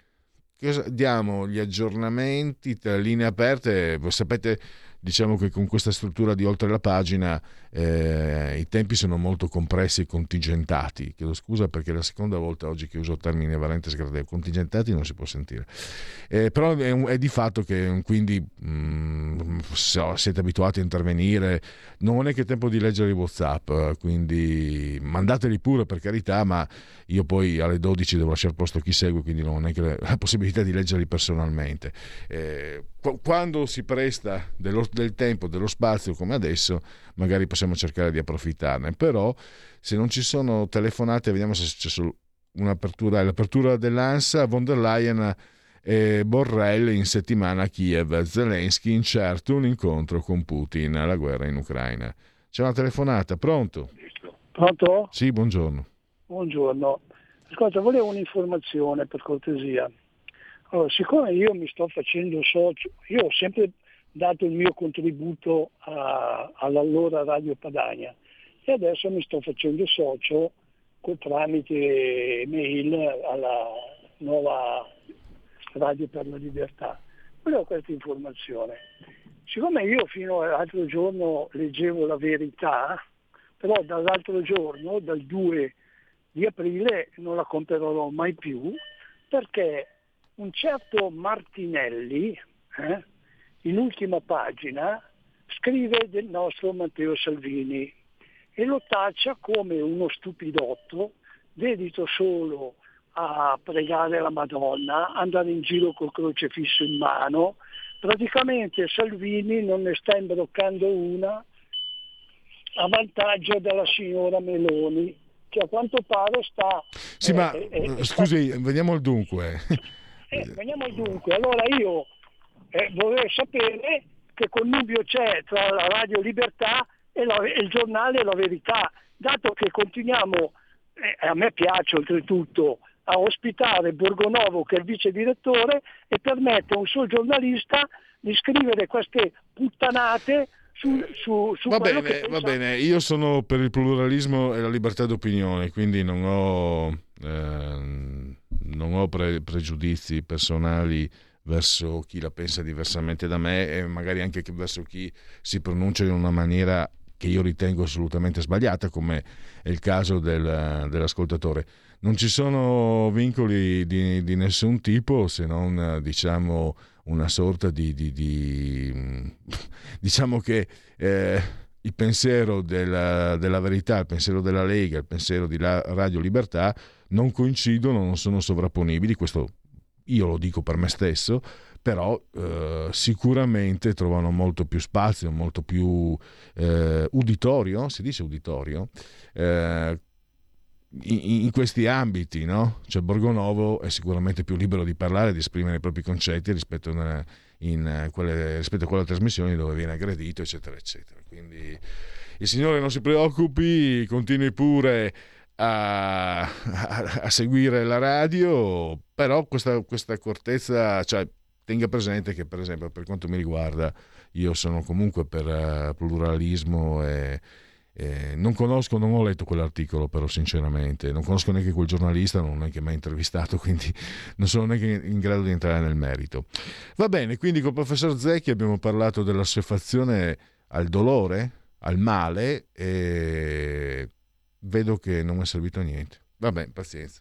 Cosa, diamo gli aggiornamenti tra linee aperte, sapete diciamo che con questa struttura di oltre la pagina eh, i tempi sono molto compressi e contingentati. Chiedo scusa perché è la seconda volta oggi che uso il termine valente sgradevole. Contingentati non si può sentire. Eh, però è, è, di fatto che quindi mh, mm, siete abituati a intervenire. Non è che è tempo di leggere i WhatsApp, quindi mandateli pure per carità, ma io poi alle 12 devo lasciare posto a chi segue, quindi non è che la possibilità di leggerli personalmente. Eh, quando si presta dello, del tempo, dello spazio come adesso, magari possiamo cercare di approfittarne. Però se non ci sono telefonate, vediamo se c'è solo un'apertura, l'apertura dell'ANSA, von der Leyen e Borrell in settimana a Kiev, Zelensky incerto un incontro con Putin, la guerra in Ucraina. C'è una telefonata, pronto? Pronto? Sì, buongiorno. Buongiorno. Ascolta, volevo un'informazione per cortesia. Allora, siccome io mi sto facendo socio, io ho sempre dato il mio contributo a, all'allora Radio Padania e adesso mi sto facendo socio tramite mail alla nuova Radio per la Libertà. Volevo questa informazione. Siccome io fino all'altro giorno leggevo la verità, però dall'altro giorno, dal 2 di aprile, non la comprerò mai più perché un certo Martinelli, eh, in ultima pagina, scrive del nostro Matteo Salvini e lo taccia come uno stupidotto dedito solo a pregare la Madonna, andare in giro col crocefisso in mano. Praticamente Salvini non ne sta imbroccando una a vantaggio della signora Meloni, che a quanto pare sta... Sì, eh, ma eh, scusi, sta... veniamo al dunque. *laughs* Eh, veniamo dunque. Allora io eh, vorrei sapere che connubio c'è tra la Radio Libertà e, la, e il giornale La Verità, dato che continuiamo, eh, a me piace oltretutto, a ospitare Borgonovo che è il vice direttore e permette a un suo giornalista di scrivere queste puttanate su, su, su va, bene, va bene, io sono per il pluralismo e la libertà d'opinione, quindi non ho, eh, non ho pre- pregiudizi personali verso chi la pensa diversamente da me e magari anche verso chi si pronuncia in una maniera che io ritengo assolutamente sbagliata, come è il caso del, dell'ascoltatore. Non ci sono vincoli di, di, nessun tipo se non diciamo una sorta di, di, di *laughs* diciamo che eh, il pensiero della, della, verità, il pensiero della Lega, il pensiero di Radio Libertà non coincidono, non sono sovrapponibili, questo io lo dico per me stesso, però eh, sicuramente trovano molto più spazio, molto più eh, uditorio, si dice uditorio, eh, in, in, questi ambiti, no? Cioè Borgonovo è sicuramente più libero di parlare, di esprimere i propri concetti rispetto a, in, quelle, rispetto a quelle trasmissioni dove viene aggredito, eccetera, eccetera. Quindi il Signore non si preoccupi, continui pure a, a, a seguire la radio, però questa, questa accortezza, cioè, tenga presente che per esempio per quanto mi riguarda io sono comunque per uh, pluralismo e, e non conosco, non ho letto quell'articolo però sinceramente, non conosco neanche quel giornalista, non ho neanche mai intervistato, *laughs* quindi non sono neanche in grado di entrare nel merito. Va bene, quindi con il professor Zecchi abbiamo parlato dell'assuefazione al dolore, al male e vedo che non è servito a niente. Va bene, pazienza.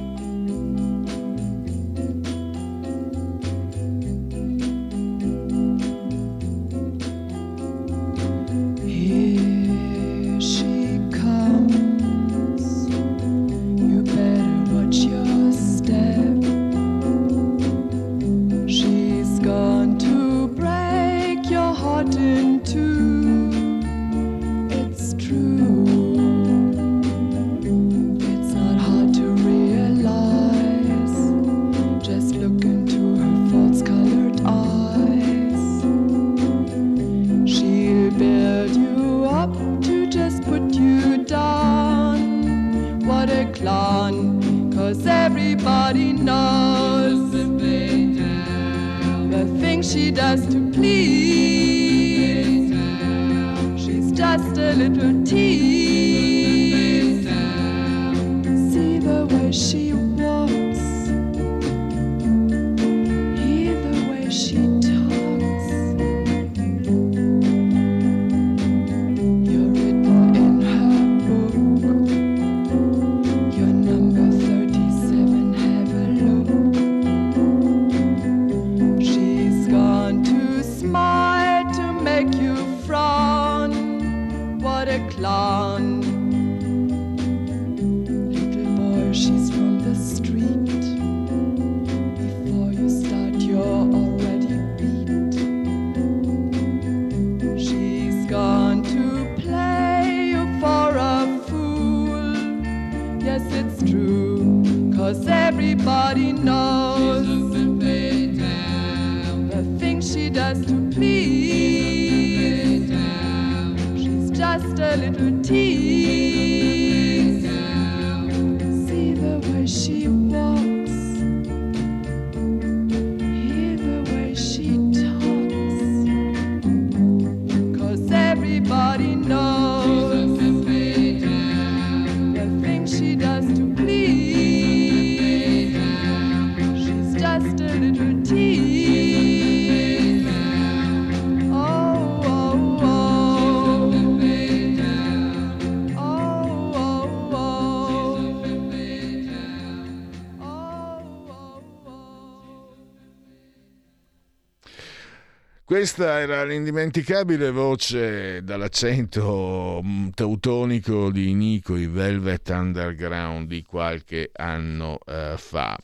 Cause everybody knows the thing she does to please. She's just a little tease. Questa era l'indimenticabile voce dall'accento mm, teutonico di Nico, i Velvet Underground di qualche anno eh, fa.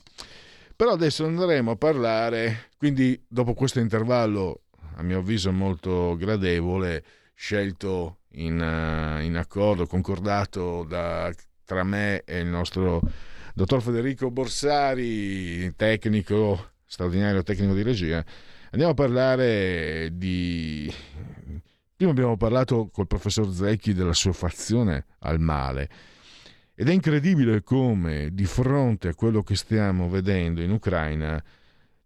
Però adesso andremo a parlare, quindi dopo questo intervallo, a mio avviso molto gradevole, scelto in, uh, in accordo, concordato da, tra me e il nostro dottor Federico Borsari, tecnico, straordinario tecnico di regia, Andiamo a parlare di... Prima abbiamo parlato col professor Zecchi della sua fazione al male ed è incredibile come di fronte a quello che stiamo vedendo in Ucraina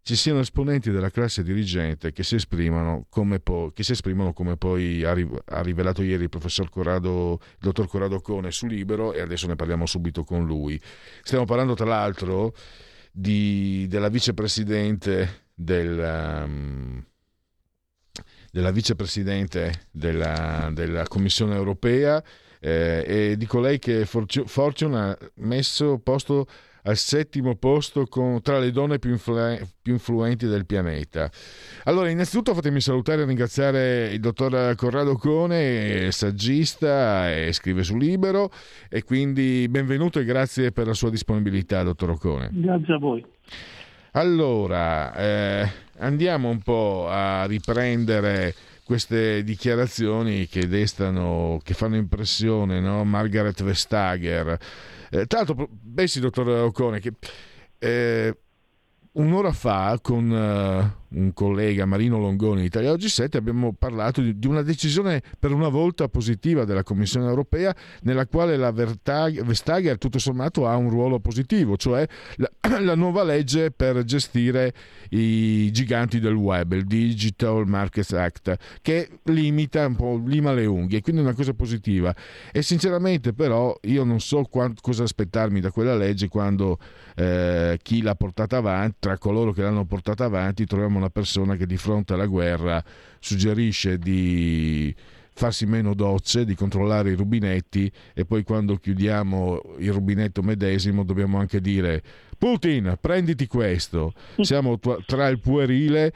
ci siano esponenti della classe dirigente che si esprimono come poi, si esprimono come poi ha, rivelato ieri il professor Corrado, il dottor Corrado Cone su Libero e adesso ne parliamo subito con lui. Stiamo parlando tra l'altro di, della vicepresidente del, um, della vicepresidente della, della, Commissione europea eh, e di colei che Fortune ha messo posto al settimo posto con, tra le donne più, influ- più, influenti del pianeta. Allora, innanzitutto fatemi salutare e ringraziare il dottor Corrado Cone, saggista e scrive su Libero, e quindi benvenuto e grazie per la sua disponibilità, dottor Ocone. Grazie a voi. Allora, eh, andiamo un po' a riprendere queste dichiarazioni che destano, che fanno impressione, no? Margaret Vestager. Eh, tra l'altro, pensi, dottor Ocone, che eh, un'ora fa con uh, un collega Marino Longoni di Italia Oggi 7 abbiamo parlato di, una decisione per una volta positiva della Commissione europea nella quale la Vestager tutto sommato ha un ruolo positivo, cioè la, *clears throat* la, nuova legge per gestire i giganti del web, il Digital Markets Act, che limita un po', lima le unghie, quindi è una cosa positiva. E sinceramente però io non so quant, cosa aspettarmi da quella legge quando eh, chi l'ha portata avanti, tra coloro che l'hanno portata avanti, troviamo una persona che di fronte alla guerra suggerisce di farsi meno docce, di controllare i rubinetti e poi quando chiudiamo il rubinetto medesimo dobbiamo anche dire Putin, prenditi questo. Siamo tra il puerile.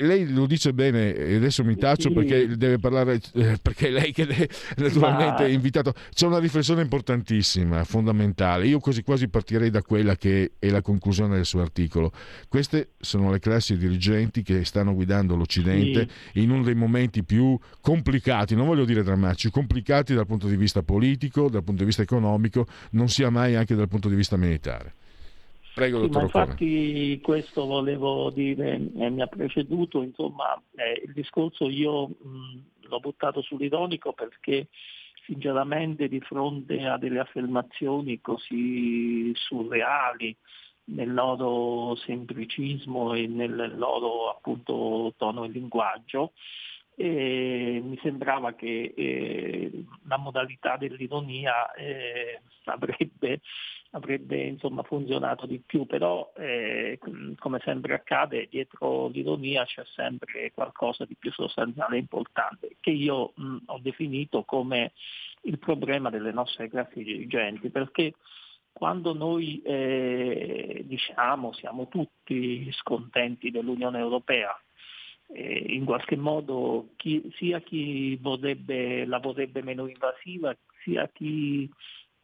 Lei lo dice bene, adesso mi taccio perché deve parlare, eh, perché lei che è *laughs* naturalmente è invitato. C'è una riflessione importantissima, fondamentale. Io quasi quasi partirei da quella che è la conclusione del suo articolo. Queste sono le classi dirigenti che stanno guidando l'Occidente sì. in uno dei momenti più complicati, non voglio dire drammatici, complicati dal punto di vista politico, dal punto di vista economico, non sia mai anche dal punto di vista militare. Prego, sì, ma infatti questo volevo dire, eh, mi ha preceduto, insomma, eh, il discorso io mh, l'ho buttato sull'ironico perché sinceramente di fronte a delle affermazioni così surreali nel loro semplicismo e nel loro appunto tono e linguaggio, e mi sembrava che eh, la modalità dell'ironia eh, avrebbe avrebbe insomma, funzionato di più, però eh, come sempre accade dietro l'ironia c'è sempre qualcosa di più sostanziale e importante che io mh, ho definito come il problema delle nostre classi dirigenti, perché quando noi eh, diciamo siamo tutti scontenti dell'Unione Europea, eh, in qualche modo chi, sia chi vorrebbe, la vorrebbe meno invasiva, sia chi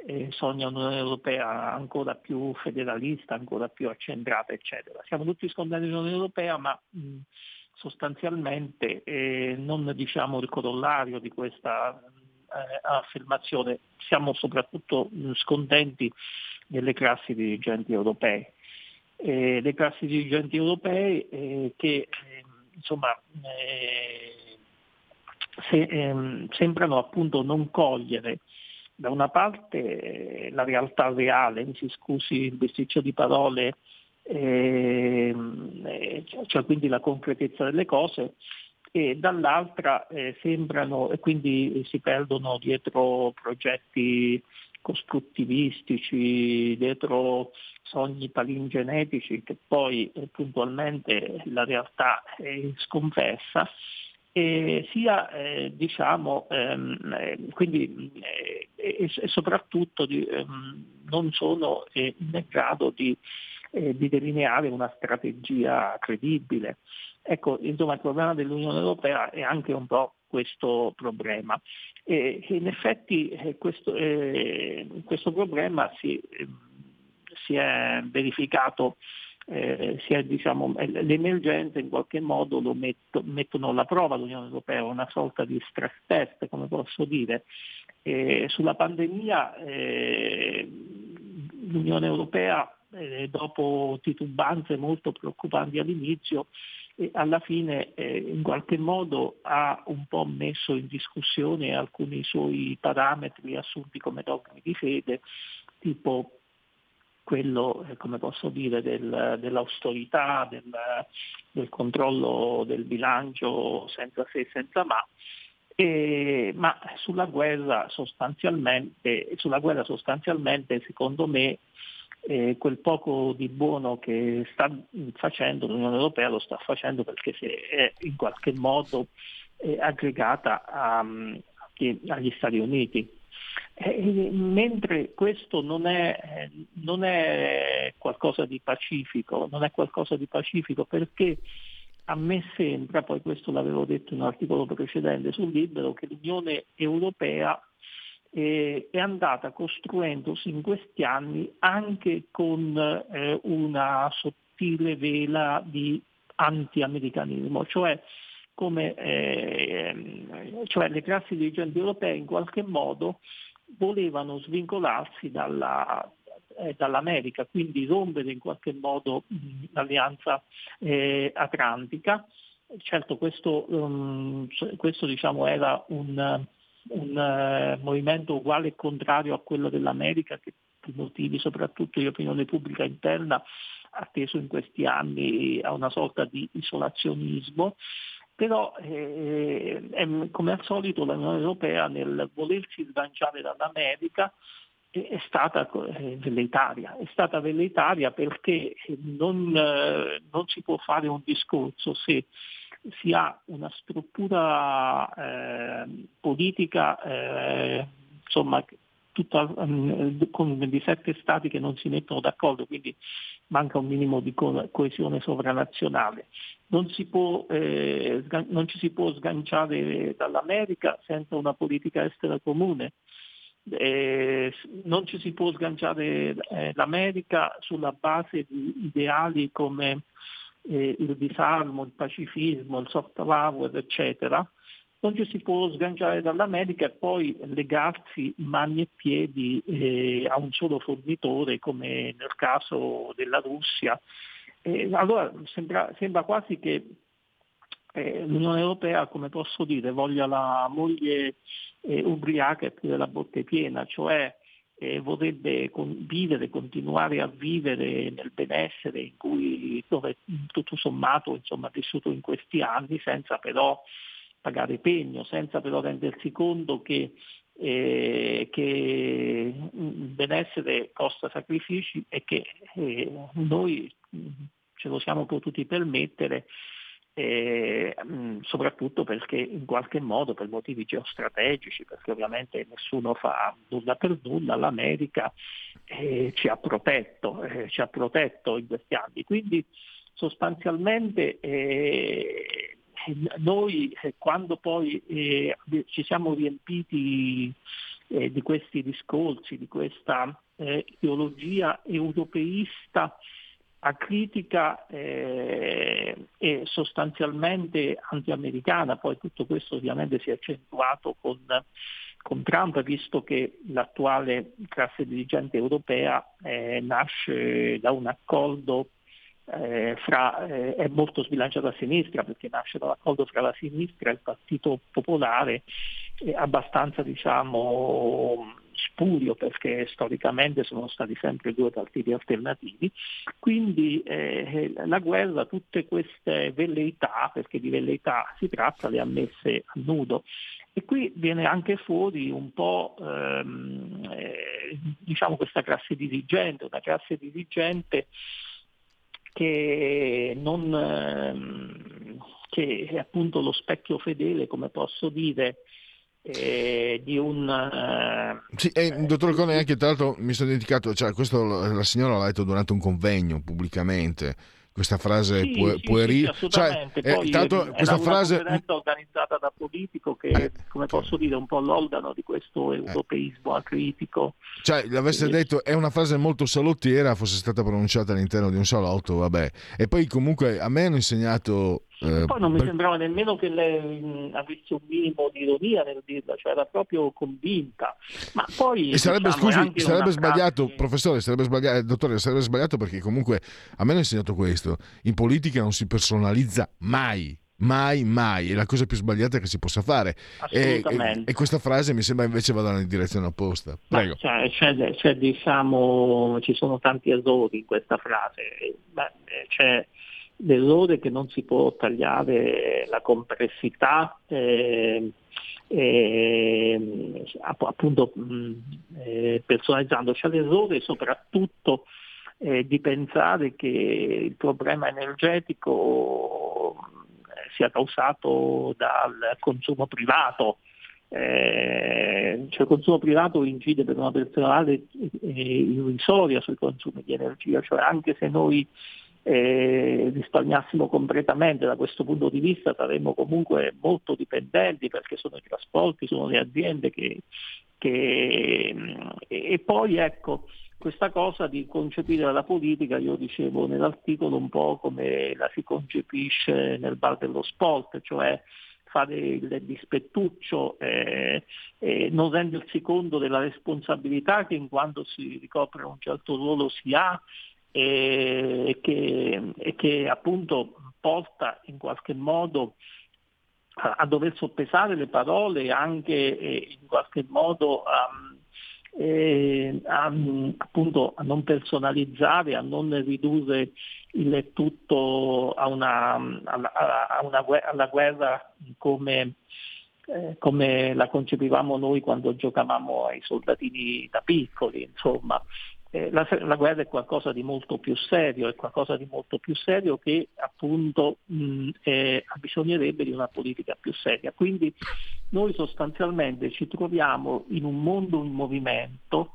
eh, sogna un'Unione Europea ancora più federalista, ancora più accentrata, eccetera. Siamo tutti scondati dell'Unione Europea, ma mh, sostanzialmente eh, non diciamo il corollario di questa eh, affermazione, siamo soprattutto mh, scontenti delle classi dirigenti europee. le classi dirigenti europee eh, che ehm, insomma eh, se, ehm, sembrano appunto non cogliere da una parte la realtà reale, mi si scusi il bisticcio di parole, ehm, eh, cioè quindi la concretezza delle cose, e dall'altra eh, sembrano e quindi si perdono dietro progetti costruttivistici, dietro sogni palingenetici che poi eh, puntualmente la realtà è sconfessa e sia eh, diciamo ehm, eh, quindi eh, e, soprattutto di, ehm, non sono eh, in grado di, eh, di, delineare una strategia credibile. Ecco, insomma il problema dell'Unione Europea è anche un po' questo problema. E, in effetti eh, questo, questo, problema si, ehm, si è verificato eh, sia, diciamo, le emergenze in qualche modo lo metto, mettono alla prova l'Unione Europea, una sorta di stress test, come posso dire. Eh, sulla pandemia eh, l'Unione Europea, eh, dopo titubanze molto preoccupanti all'inizio, alla fine eh, in qualche modo ha un po' messo in discussione alcuni suoi parametri assunti come dogmi di fede, tipo quello, eh, come posso dire, del, dell'austerità, del, del, controllo del bilancio senza se e senza ma, e, ma sulla guerra sulla guerra sostanzialmente secondo me eh, quel poco di buono che sta facendo l'Unione Europea lo sta facendo perché si è in qualche modo eh, aggregata a, agli Stati Uniti. Eh, mentre questo non è, non è, qualcosa di pacifico, non è qualcosa di pacifico perché a me sembra, poi questo l'avevo detto in un articolo precedente sul libro, che l'Unione Europea eh, è andata costruendosi in questi anni anche con eh, una sottile vela di anti-americanismo, cioè come eh, cioè le classi dirigenti europee in qualche modo volevano svincolarsi dalla, eh, dall'America, quindi rompere in qualche modo l'alleanza eh, atlantica. Certo questo, um, questo diciamo, era un, un uh, movimento uguale e contrario a quello dell'America che per motivi soprattutto di opinione pubblica interna ha teso in questi anni a una sorta di isolazionismo. Però eh, è, come al solito l'Unione Europea nel volersi sganciare dall'America è stata eh, velleitaria, è stata velleitaria perché non, eh, non, si può fare un discorso se si ha una struttura eh, politica eh, insomma, tutta, um, con di sette stati che non si mettono d'accordo, quindi manca un minimo di co- coesione sovranazionale. Non, può, eh, non, ci si può sganciare dall'America senza una politica estera comune. Eh, non ci si può sganciare eh, l'America sulla base di ideali come eh, il disarmo, il pacifismo, il soft power, eccetera, non ci si può sganciare dall'America e poi legarsi mani e piedi eh, a un solo fornitore come nel caso della Russia. Eh, allora sembra, sembra, quasi che eh, l'Unione Europea, come posso dire, voglia la moglie eh, ubriaca e più della botte piena, cioè eh, vorrebbe vivere, continuare a vivere nel benessere in cui dove tutto sommato ha vissuto in questi anni senza però pagare pegno, senza però rendersi conto che, eh, che il benessere costa sacrifici e che eh, noi ce lo siamo potuti permettere eh, soprattutto perché in qualche modo per motivi geostrategici, perché ovviamente nessuno fa nulla per nulla, l'America eh, ci ha protetto, eh, ci ha protetto in questi anni. Quindi sostanzialmente eh, noi eh, quando poi eh, ci siamo riempiti eh, di questi discorsi, di questa eh, ideologia europeista acritica eh, e sostanzialmente anti-americana, poi tutto questo ovviamente si è accentuato con, con Trump, visto che l'attuale classe dirigente europea eh, nasce da un accordo eh, fra, eh, è molto sbilanciato a sinistra perché nasce dall'accordo fra la sinistra e il Partito Popolare, eh, abbastanza diciamo, spurio perché storicamente sono stati sempre due partiti alternativi, quindi eh, la guerra tutte queste velleità, perché di velleità si tratta, le ha messe a nudo. E qui viene anche fuori un po' ehm, eh, diciamo questa classe dirigente, una classe dirigente che, non, ehm, che è appunto lo specchio fedele, come posso dire, eh, di un... Eh, sì, eh, dottor Cone, anche tra l'altro mi sono dimenticato, cioè, questo la signora l'ha detto durante un convegno pubblicamente questa frase sì, pu- sì, puerile. Sì, cioè, eh, tanto, questa frase organizzata da politico che, eh, come posso dire, un po' l'olgano di questo europeismo eh. acritico. Cioè, l'avesse e... detto, è una frase molto salottiera, fosse stata pronunciata all'interno di un salotto, vabbè. E poi comunque a me hanno insegnato eh, Poi non mi sembrava nemmeno che lei mh, avesse un minimo di ironia nel dirla, cioè era proprio convinta. Ma poi e sarebbe, diciamo, scusi, sarebbe sbagliato, frase... professore, sarebbe sbagliato, dottore, sarebbe sbagliato perché comunque a me hanno insegnato questo: in politica non si personalizza mai. Mai, mai, è la cosa più sbagliata che si possa fare. E, e, e questa frase mi sembra invece vada nella direzione opposta. Prego. Cioè, cioè, cioè, diciamo, ci sono tanti errori in questa frase. Beh, c'è l'errore che non si può tagliare la complessità eh, eh, appunto eh, personalizzando, c'è l'errore soprattutto eh, di pensare che il problema energetico eh, sia causato dal consumo privato. Eh, cioè il consumo privato incide per una percentuale irrisoria sui consumi di energia, cioè anche se noi eh, risparmiassimo completamente da questo punto di vista saremmo comunque molto dipendenti perché sono i trasporti, sono le aziende che... che e poi ecco, questa cosa di concepire la politica, io dicevo nell'articolo un po' come la si concepisce nel bar dello sport, cioè fare il dispettuccio e eh, non rendersi conto della responsabilità che in quanto si ricopre un certo ruolo si ha e che, e che appunto porta in qualche modo a, a dover soppesare le parole e anche eh, in qualche modo a, eh, a, appunto, a non personalizzare, a non ridurre il tutto a una, a una, alla guerra come, eh, come, la concepivamo noi quando giocavamo ai soldatini da piccoli, insomma. Eh, la, la, guerra è qualcosa di molto più serio, è qualcosa di molto più serio che appunto mh, eh, bisognerebbe di una politica più seria. Quindi noi sostanzialmente ci troviamo in un mondo in movimento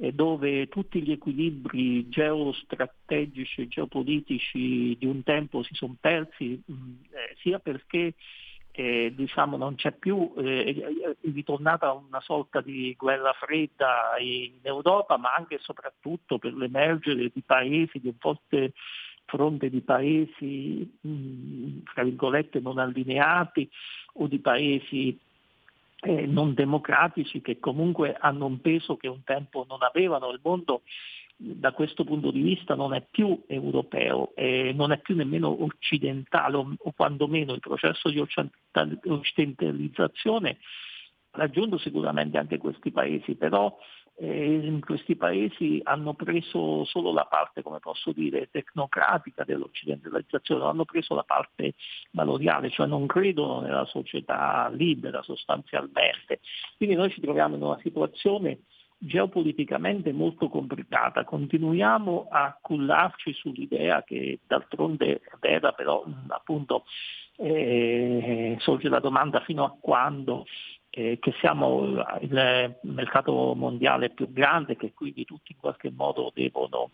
eh, dove tutti gli equilibri geostrategici e geopolitici di un tempo si sono persi, mh, eh, sia perché eh, diciamo, non c'è più, eh, è ritornata una sorta di guerra fredda in Europa, ma anche e soprattutto per l'emergere di paesi, di un forte fronte di paesi, mh, tra virgolette, non allineati o di paesi eh, non democratici che comunque hanno un peso che un tempo non avevano. Il mondo da questo punto di vista non è più europeo, eh, non è più nemmeno occidentale o, o quantomeno il processo di occidentalizzazione ha raggiunto sicuramente anche questi paesi, però eh, questi paesi hanno preso solo la parte, come posso dire, tecnocratica dell'occidentalizzazione, hanno preso la parte valoriale, cioè non credono nella società libera sostanzialmente. Quindi noi ci troviamo in una situazione geopoliticamente molto complicata. Continuiamo a cullarci sull'idea che d'altronde è vera, però appunto eh, sorge la domanda fino a quando eh, che siamo il mercato mondiale più grande, che quindi tutti in qualche modo devono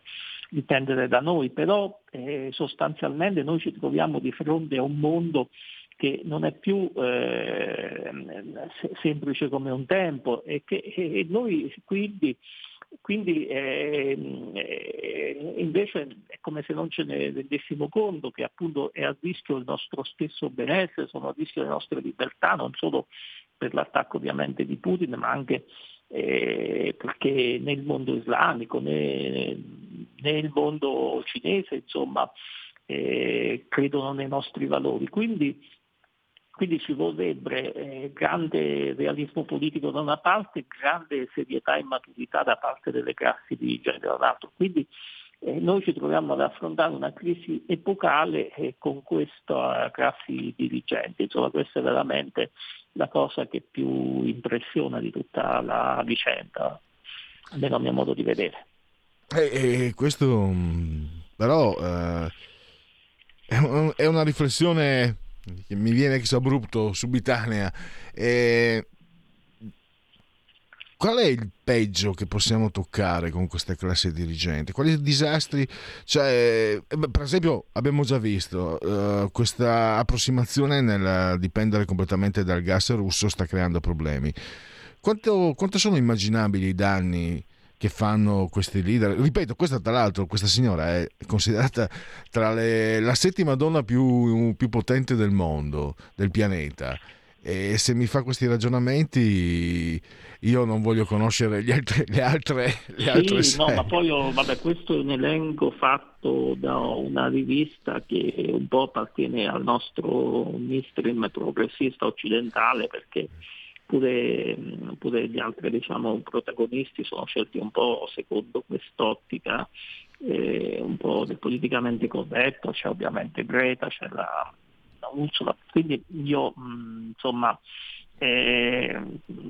dipendere da noi, però eh, sostanzialmente noi ci troviamo di fronte a un mondo che non è più eh, semplice come un tempo e che e noi quindi, quindi eh, invece è come se non ce ne rendessimo conto che appunto è a rischio il nostro stesso benessere, sono a rischio le nostre libertà, non solo per l'attacco ovviamente di Putin, ma anche eh, perché nel mondo islamico, né, nel mondo cinese, insomma, eh, credono nei nostri valori. Quindi quindi ci vorrebbe eh, grande realismo politico da una parte, grande serietà e maturità da parte delle classi dirigenti dall'altro. Quindi eh, noi ci troviamo ad affrontare una crisi epocale eh, con questa classi dirigente. Insomma, questa è veramente la cosa che più impressiona di tutta la vicenda, almeno a mio modo di vedere. E, questo mm, però eh, è una riflessione mi viene chissà abrupto, subitanea. E... Qual è il peggio che possiamo toccare con questa classe dirigente? Quali disastri? Cioè, eh, per esempio, abbiamo già visto uh, questa approssimazione nel dipendere completamente dal gas russo sta creando problemi. Quanto, quanto sono immaginabili i danni che fanno questi leader. Ripeto, questa tra l'altro, questa signora è considerata tra le, la settima donna più, più potente del mondo, del pianeta. E se mi fa questi ragionamenti, io non voglio conoscere gli altri, le altre, le altre sì, no, ma poi oh, vabbè, questo è un elenco fatto da una rivista che un po' appartiene al nostro mainstream progressista occidentale perché pure, pure gli altri diciamo, protagonisti sono scelti un po' secondo quest'ottica eh, un po' del politicamente corretto, c'è ovviamente Greta, c'è la, la Ursula, quindi io mh, insomma eh,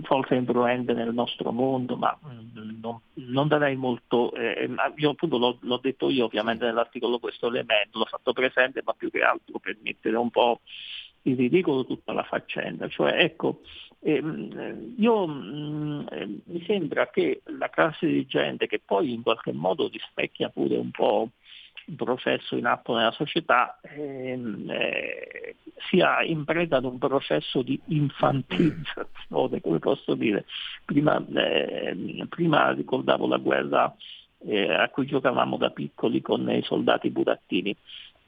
forse influente nel nostro mondo, ma mh, non, non, darei molto, eh, io appunto l'ho, l'ho, detto io ovviamente nell'articolo questo elemento, l'ho fatto presente, ma più che altro per mettere un po' in ridicolo tutta la faccenda, cioè ecco Ehm, io, mh, mm, mi sembra che la classe dirigente, che poi in qualche modo rispecchia pure un po' il processo in atto nella società, ehm, eh, sia in preda ad un processo di infantilizzazione, come posso dire. Prima, eh, prima ricordavo la guerra eh, a cui giocavamo da piccoli con i soldati burattini.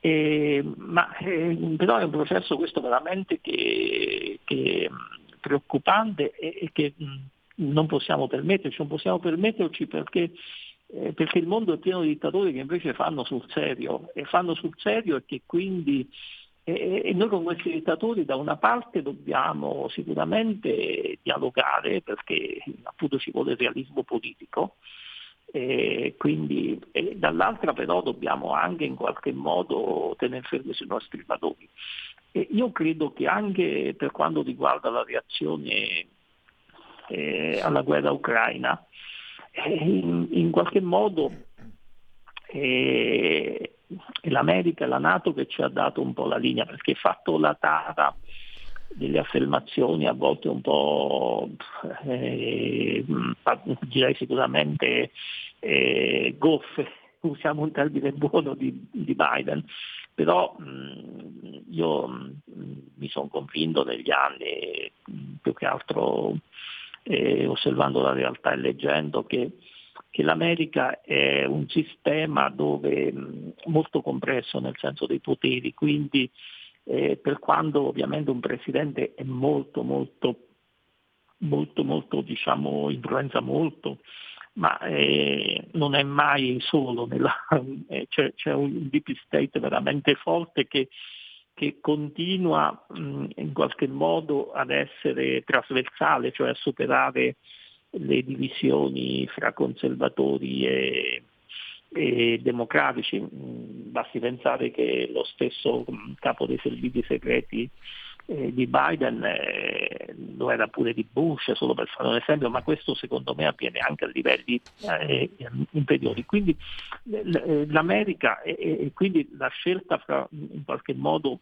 Eh, ma eh, però è un processo questo veramente che, che preoccupante e, e che mh, non possiamo permetterci, non possiamo permetterci perché, eh, perché, il mondo è pieno di dittatori che invece fanno sul serio e fanno sul serio e che quindi e noi con questi dittatori da una parte dobbiamo sicuramente dialogare perché appunto ci vuole realismo politico, e quindi e dall'altra però dobbiamo anche in qualche modo tenere fermi sui nostri valori. E io credo che anche per quanto riguarda la reazione eh, alla guerra ucraina, eh, in, in, qualche modo eh, l'America e la Nato che ci ha dato un po' la linea, perché fatto la tara delle affermazioni a volte un po' eh, direi sicuramente eh, goffe, usiamo un termine buono di, di Biden, però mh, io mh, mi sono convinto negli anni, più che altro eh, osservando la realtà e leggendo, che, che l'America è un sistema dove, molto compresso nel senso dei poteri, quindi eh, per quando ovviamente un presidente è molto molto molto molto diciamo influenza molto ma eh, non è mai solo, nella, *laughs* eh, c'è, c'è, un deep state veramente forte che, che continua mh, in qualche modo ad essere trasversale, cioè a superare le divisioni fra conservatori e, e democratici. Basti pensare che lo stesso capo dei servizi segreti eh, di Biden eh, lo era pure di Bush, solo per fare un esempio, ma questo secondo me avviene anche a livelli eh, inferiori. Quindi l'America e, e, quindi la scelta fra, in qualche modo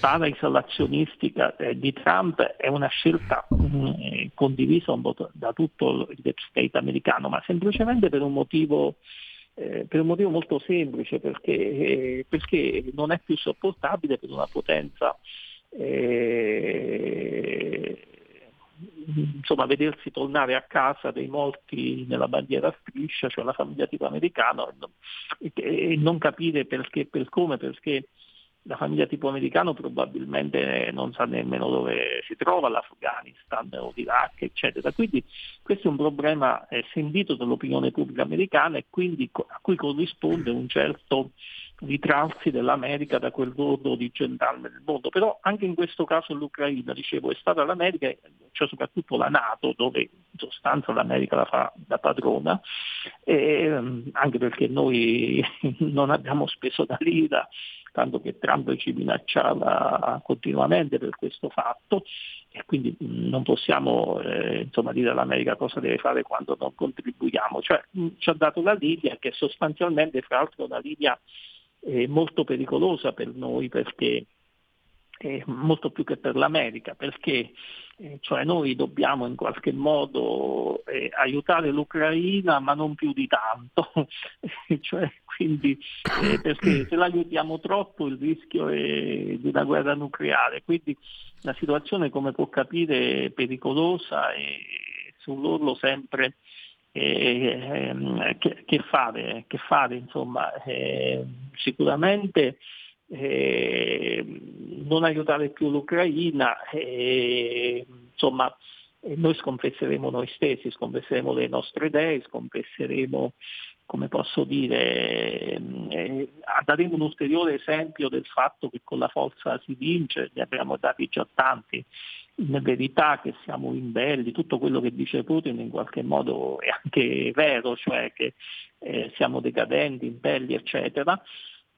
para-isolazionistica eh, di Trump è una scelta mh, mm, condivisa un da tutto il deep state americano, ma semplicemente per un motivo eh, per un motivo molto semplice, perché, eh, perché, non è più sopportabile per una potenza eh, insomma, vedersi tornare a casa dei morti nella bandiera striscia, cioè la famiglia tipo americano, e, e non capire perché, per come, perché la famiglia tipo americano probabilmente non sa nemmeno dove si trova l'Afghanistan o l'Iraq, eccetera. Quindi questo è un problema eh, sentito dall'opinione pubblica americana e quindi a cui corrisponde un certo ritrarsi dell'America da quel ruolo di gendarme del mondo. Però anche in questo caso l'Ucraina, dicevo, è stata l'America, cioè soprattutto la Nato, dove in sostanza l'America la fa da padrona, e, anche perché noi *laughs* non abbiamo speso da lira tanto che Trump ci minacciava continuamente per questo fatto e quindi non possiamo eh, insomma, dire all'America cosa deve fare quando non contribuiamo. Cioè, ci ha dato la Libia che sostanzialmente fra l'altro è una linea eh, molto pericolosa per noi perché eh, molto più che per l'America, perché eh, cioè noi dobbiamo in qualche modo eh, aiutare l'Ucraina ma non più di tanto, *laughs* cioè, quindi, eh, perché se l'aiutiamo troppo il rischio è di una guerra nucleare, quindi la situazione come può capire è pericolosa e sull'orlo sempre eh, che, che, fare, che fare insomma, eh, sicuramente eh, non aiutare più l'Ucraina, eh, insomma noi sconfesseremo noi stessi, sconfesseremo le nostre idee, sconfesseremo, come posso dire, eh, daremo un ulteriore esempio del fatto che con la forza si vince, ne abbiamo dati già tanti, in verità che siamo imbelli, tutto quello che dice Putin in qualche modo è anche vero, cioè che eh, siamo decadenti, imbelli, eccetera.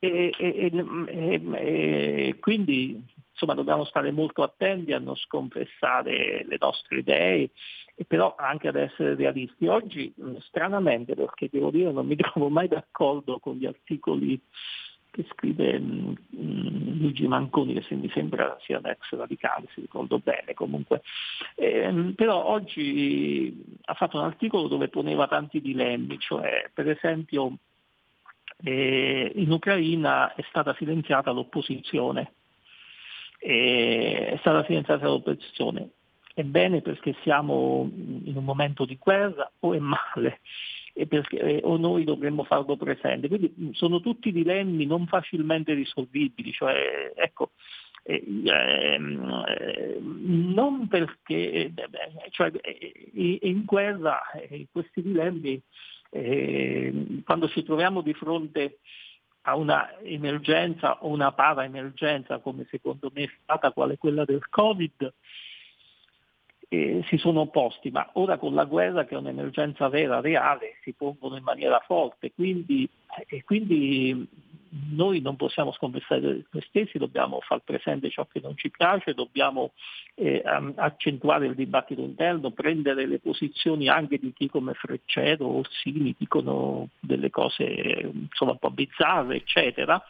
E, e, e, quindi insomma dobbiamo stare molto attenti a non sconfessare le nostre idee e però anche ad essere realisti. Oggi stranamente, perché devo dire non mi *laughs* trovo mai d'accordo con gli articoli che scrive il Luigi Manconi, che se mi sembra sia un ex radicale, se ricordo bene comunque. Eh, però oggi ha fatto un articolo dove poneva tanti dilemmi, cioè per esempio eh, in Ucraina è stata silenziata l'opposizione, eh, è stata silenziata l'opposizione. È bene perché siamo in un momento di guerra o è male? Perché, eh, o noi dovremmo farlo presente. Quindi sono tutti dilemmi non facilmente risolvibili, cioè, ecco, eh, ehm, eh, non perché eh, cioè, eh, in guerra questi dilemmi eh, quando ci troviamo di fronte a una emergenza o una para-emergenza come secondo me è stata quale quella del Covid, eh, si sono opposti, ma ora con la guerra che è un'emergenza vera, reale, si pongono in maniera forte, quindi, eh, quindi noi non possiamo sconfessare noi stessi, dobbiamo far presente ciò che non ci piace, dobbiamo eh, accentuare il dibattito interno, prendere le posizioni anche di chi come Freccero o Orsini dicono delle cose insomma, un po' bizzarre, eccetera,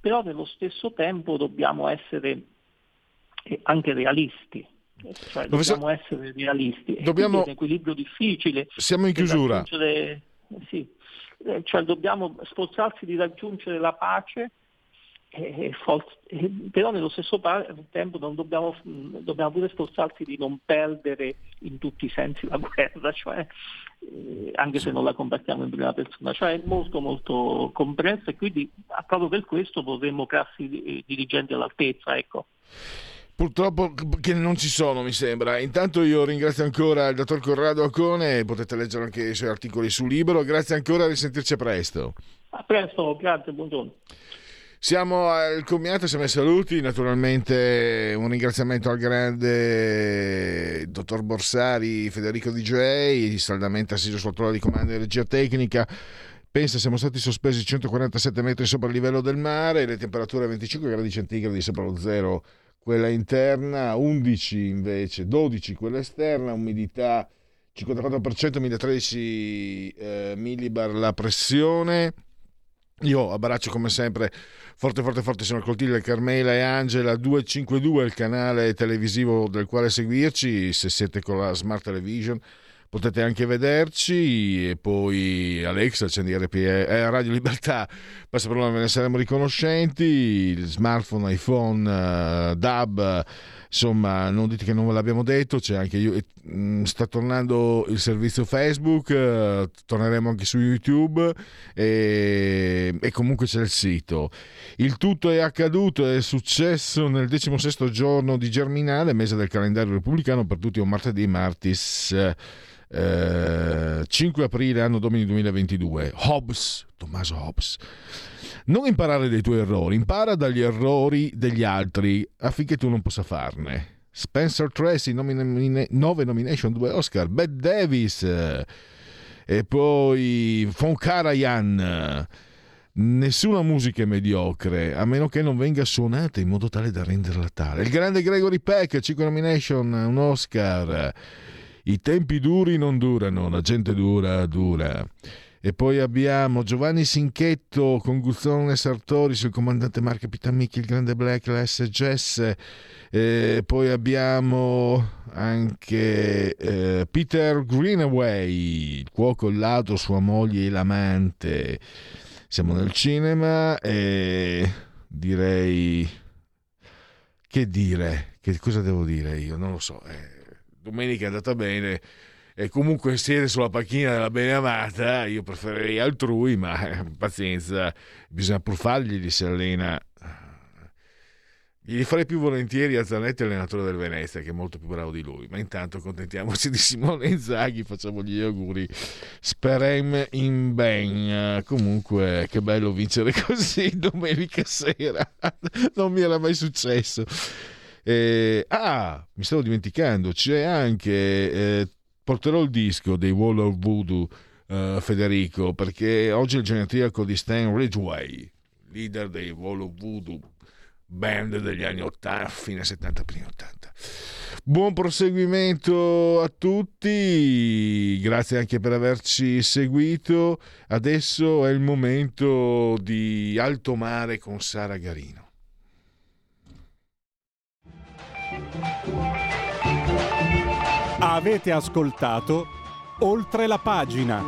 però nello stesso tempo dobbiamo essere eh, anche realisti. Cioè, dobbiamo essere realisti. Dobbiamo... È un equilibrio difficile. Siamo in chiusura. Sì eh, cioè dobbiamo sforzarsi di raggiungere la pace, eh, eh, però nello stesso tempo non dobbiamo, dobbiamo, pure sforzarsi di non perdere in tutti i sensi la guerra, cioè, eh, anche se non la combattiamo in prima persona, cioè è molto molto complessa e quindi proprio per questo vorremmo classi dirigenti all'altezza. Ecco. Purtroppo che non ci sono, mi sembra. Intanto io ringrazio ancora il dottor Corrado Acone, potete leggere anche i suoi articoli su Libero. Grazie ancora, a risentirci presto. A presto, grazie, buongiorno. Siamo al commiato, siamo ai saluti, naturalmente un ringraziamento al grande dottor Borsari, Federico DJ, saldamente assiso sul trono di comando di regia tecnica. Pensa, siamo stati sospesi 147 metri sopra il livello del mare, le temperature a 25 gradi centigradi sopra lo zero quella interna, 11 invece, 12 quella esterna, umidità 54%, 1013 eh, millibar la pressione. Io abbraccio come sempre forte forte forte sono Coltiglia, Carmela e Angela 252 il canale televisivo del quale seguirci se siete con la Smart Television potete anche vederci e poi Alexa, accendi eh, Radio Libertà, passa per ve ne saremo riconoscenti, smartphone, iPhone, uh, DAB, insomma non dite che non ve l'abbiamo detto, c'è anche sta tornando il servizio Facebook, uh, torneremo anche su YouTube e, e, comunque c'è il sito. Il tutto è accaduto, è successo nel 16 giorno di Germinale, mese del calendario repubblicano, per tutti un martedì, martis. 5 eh, aprile anno domini 2022 Hobbes Tommaso Hobbes non imparare dai tuoi errori impara dagli errori degli altri affinché tu non possa farne Spencer Tracy 9 nomination 2 Oscar Bette Davis e poi Von Karajan Nessuna musica è mediocre, a meno che non venga suonata in modo tale da renderla tale. Il grande Gregory Peck, 5 nomination, un Oscar. I tempi duri non durano, la gente dura, dura. E poi abbiamo Giovanni Sinchetto con Guzzone Sartori sul comandante Marco Capitamicchi, il grande Black, la SGS. E poi abbiamo anche eh, Peter Greenaway, cuoco, il ladro, sua moglie e l'amante. Siamo nel cinema e direi... Che dire? Che cosa devo dire io? Non lo so. Eh domenica è andata bene e comunque siede sulla panchina della beneamata, io preferirei altrui, ma eh, pazienza, bisogna pur fargli se allena. Gli farei più volentieri a Zanetti allenatore del Venezia, che è molto più bravo di lui. Ma intanto contentiamoci di Simone Inzaghi, facciamogli gli auguri. Sperem in ben. Comunque, che bello vincere così *laughs* domenica sera. Non mi era mai successo. Eh, ah, mi stavo dimenticando, c'è anche, eh, porterò il disco dei Wall of Voodoo, eh, Federico, perché oggi è il genetriaco di Stan Ridgway, leader dei Wall of Voodoo, band degli anni 80, fine 70, primi 80. Buon proseguimento a tutti, grazie anche per averci seguito. Adesso è il momento di Alto Mare con Sara Garino. Avete ascoltato oltre la pagina.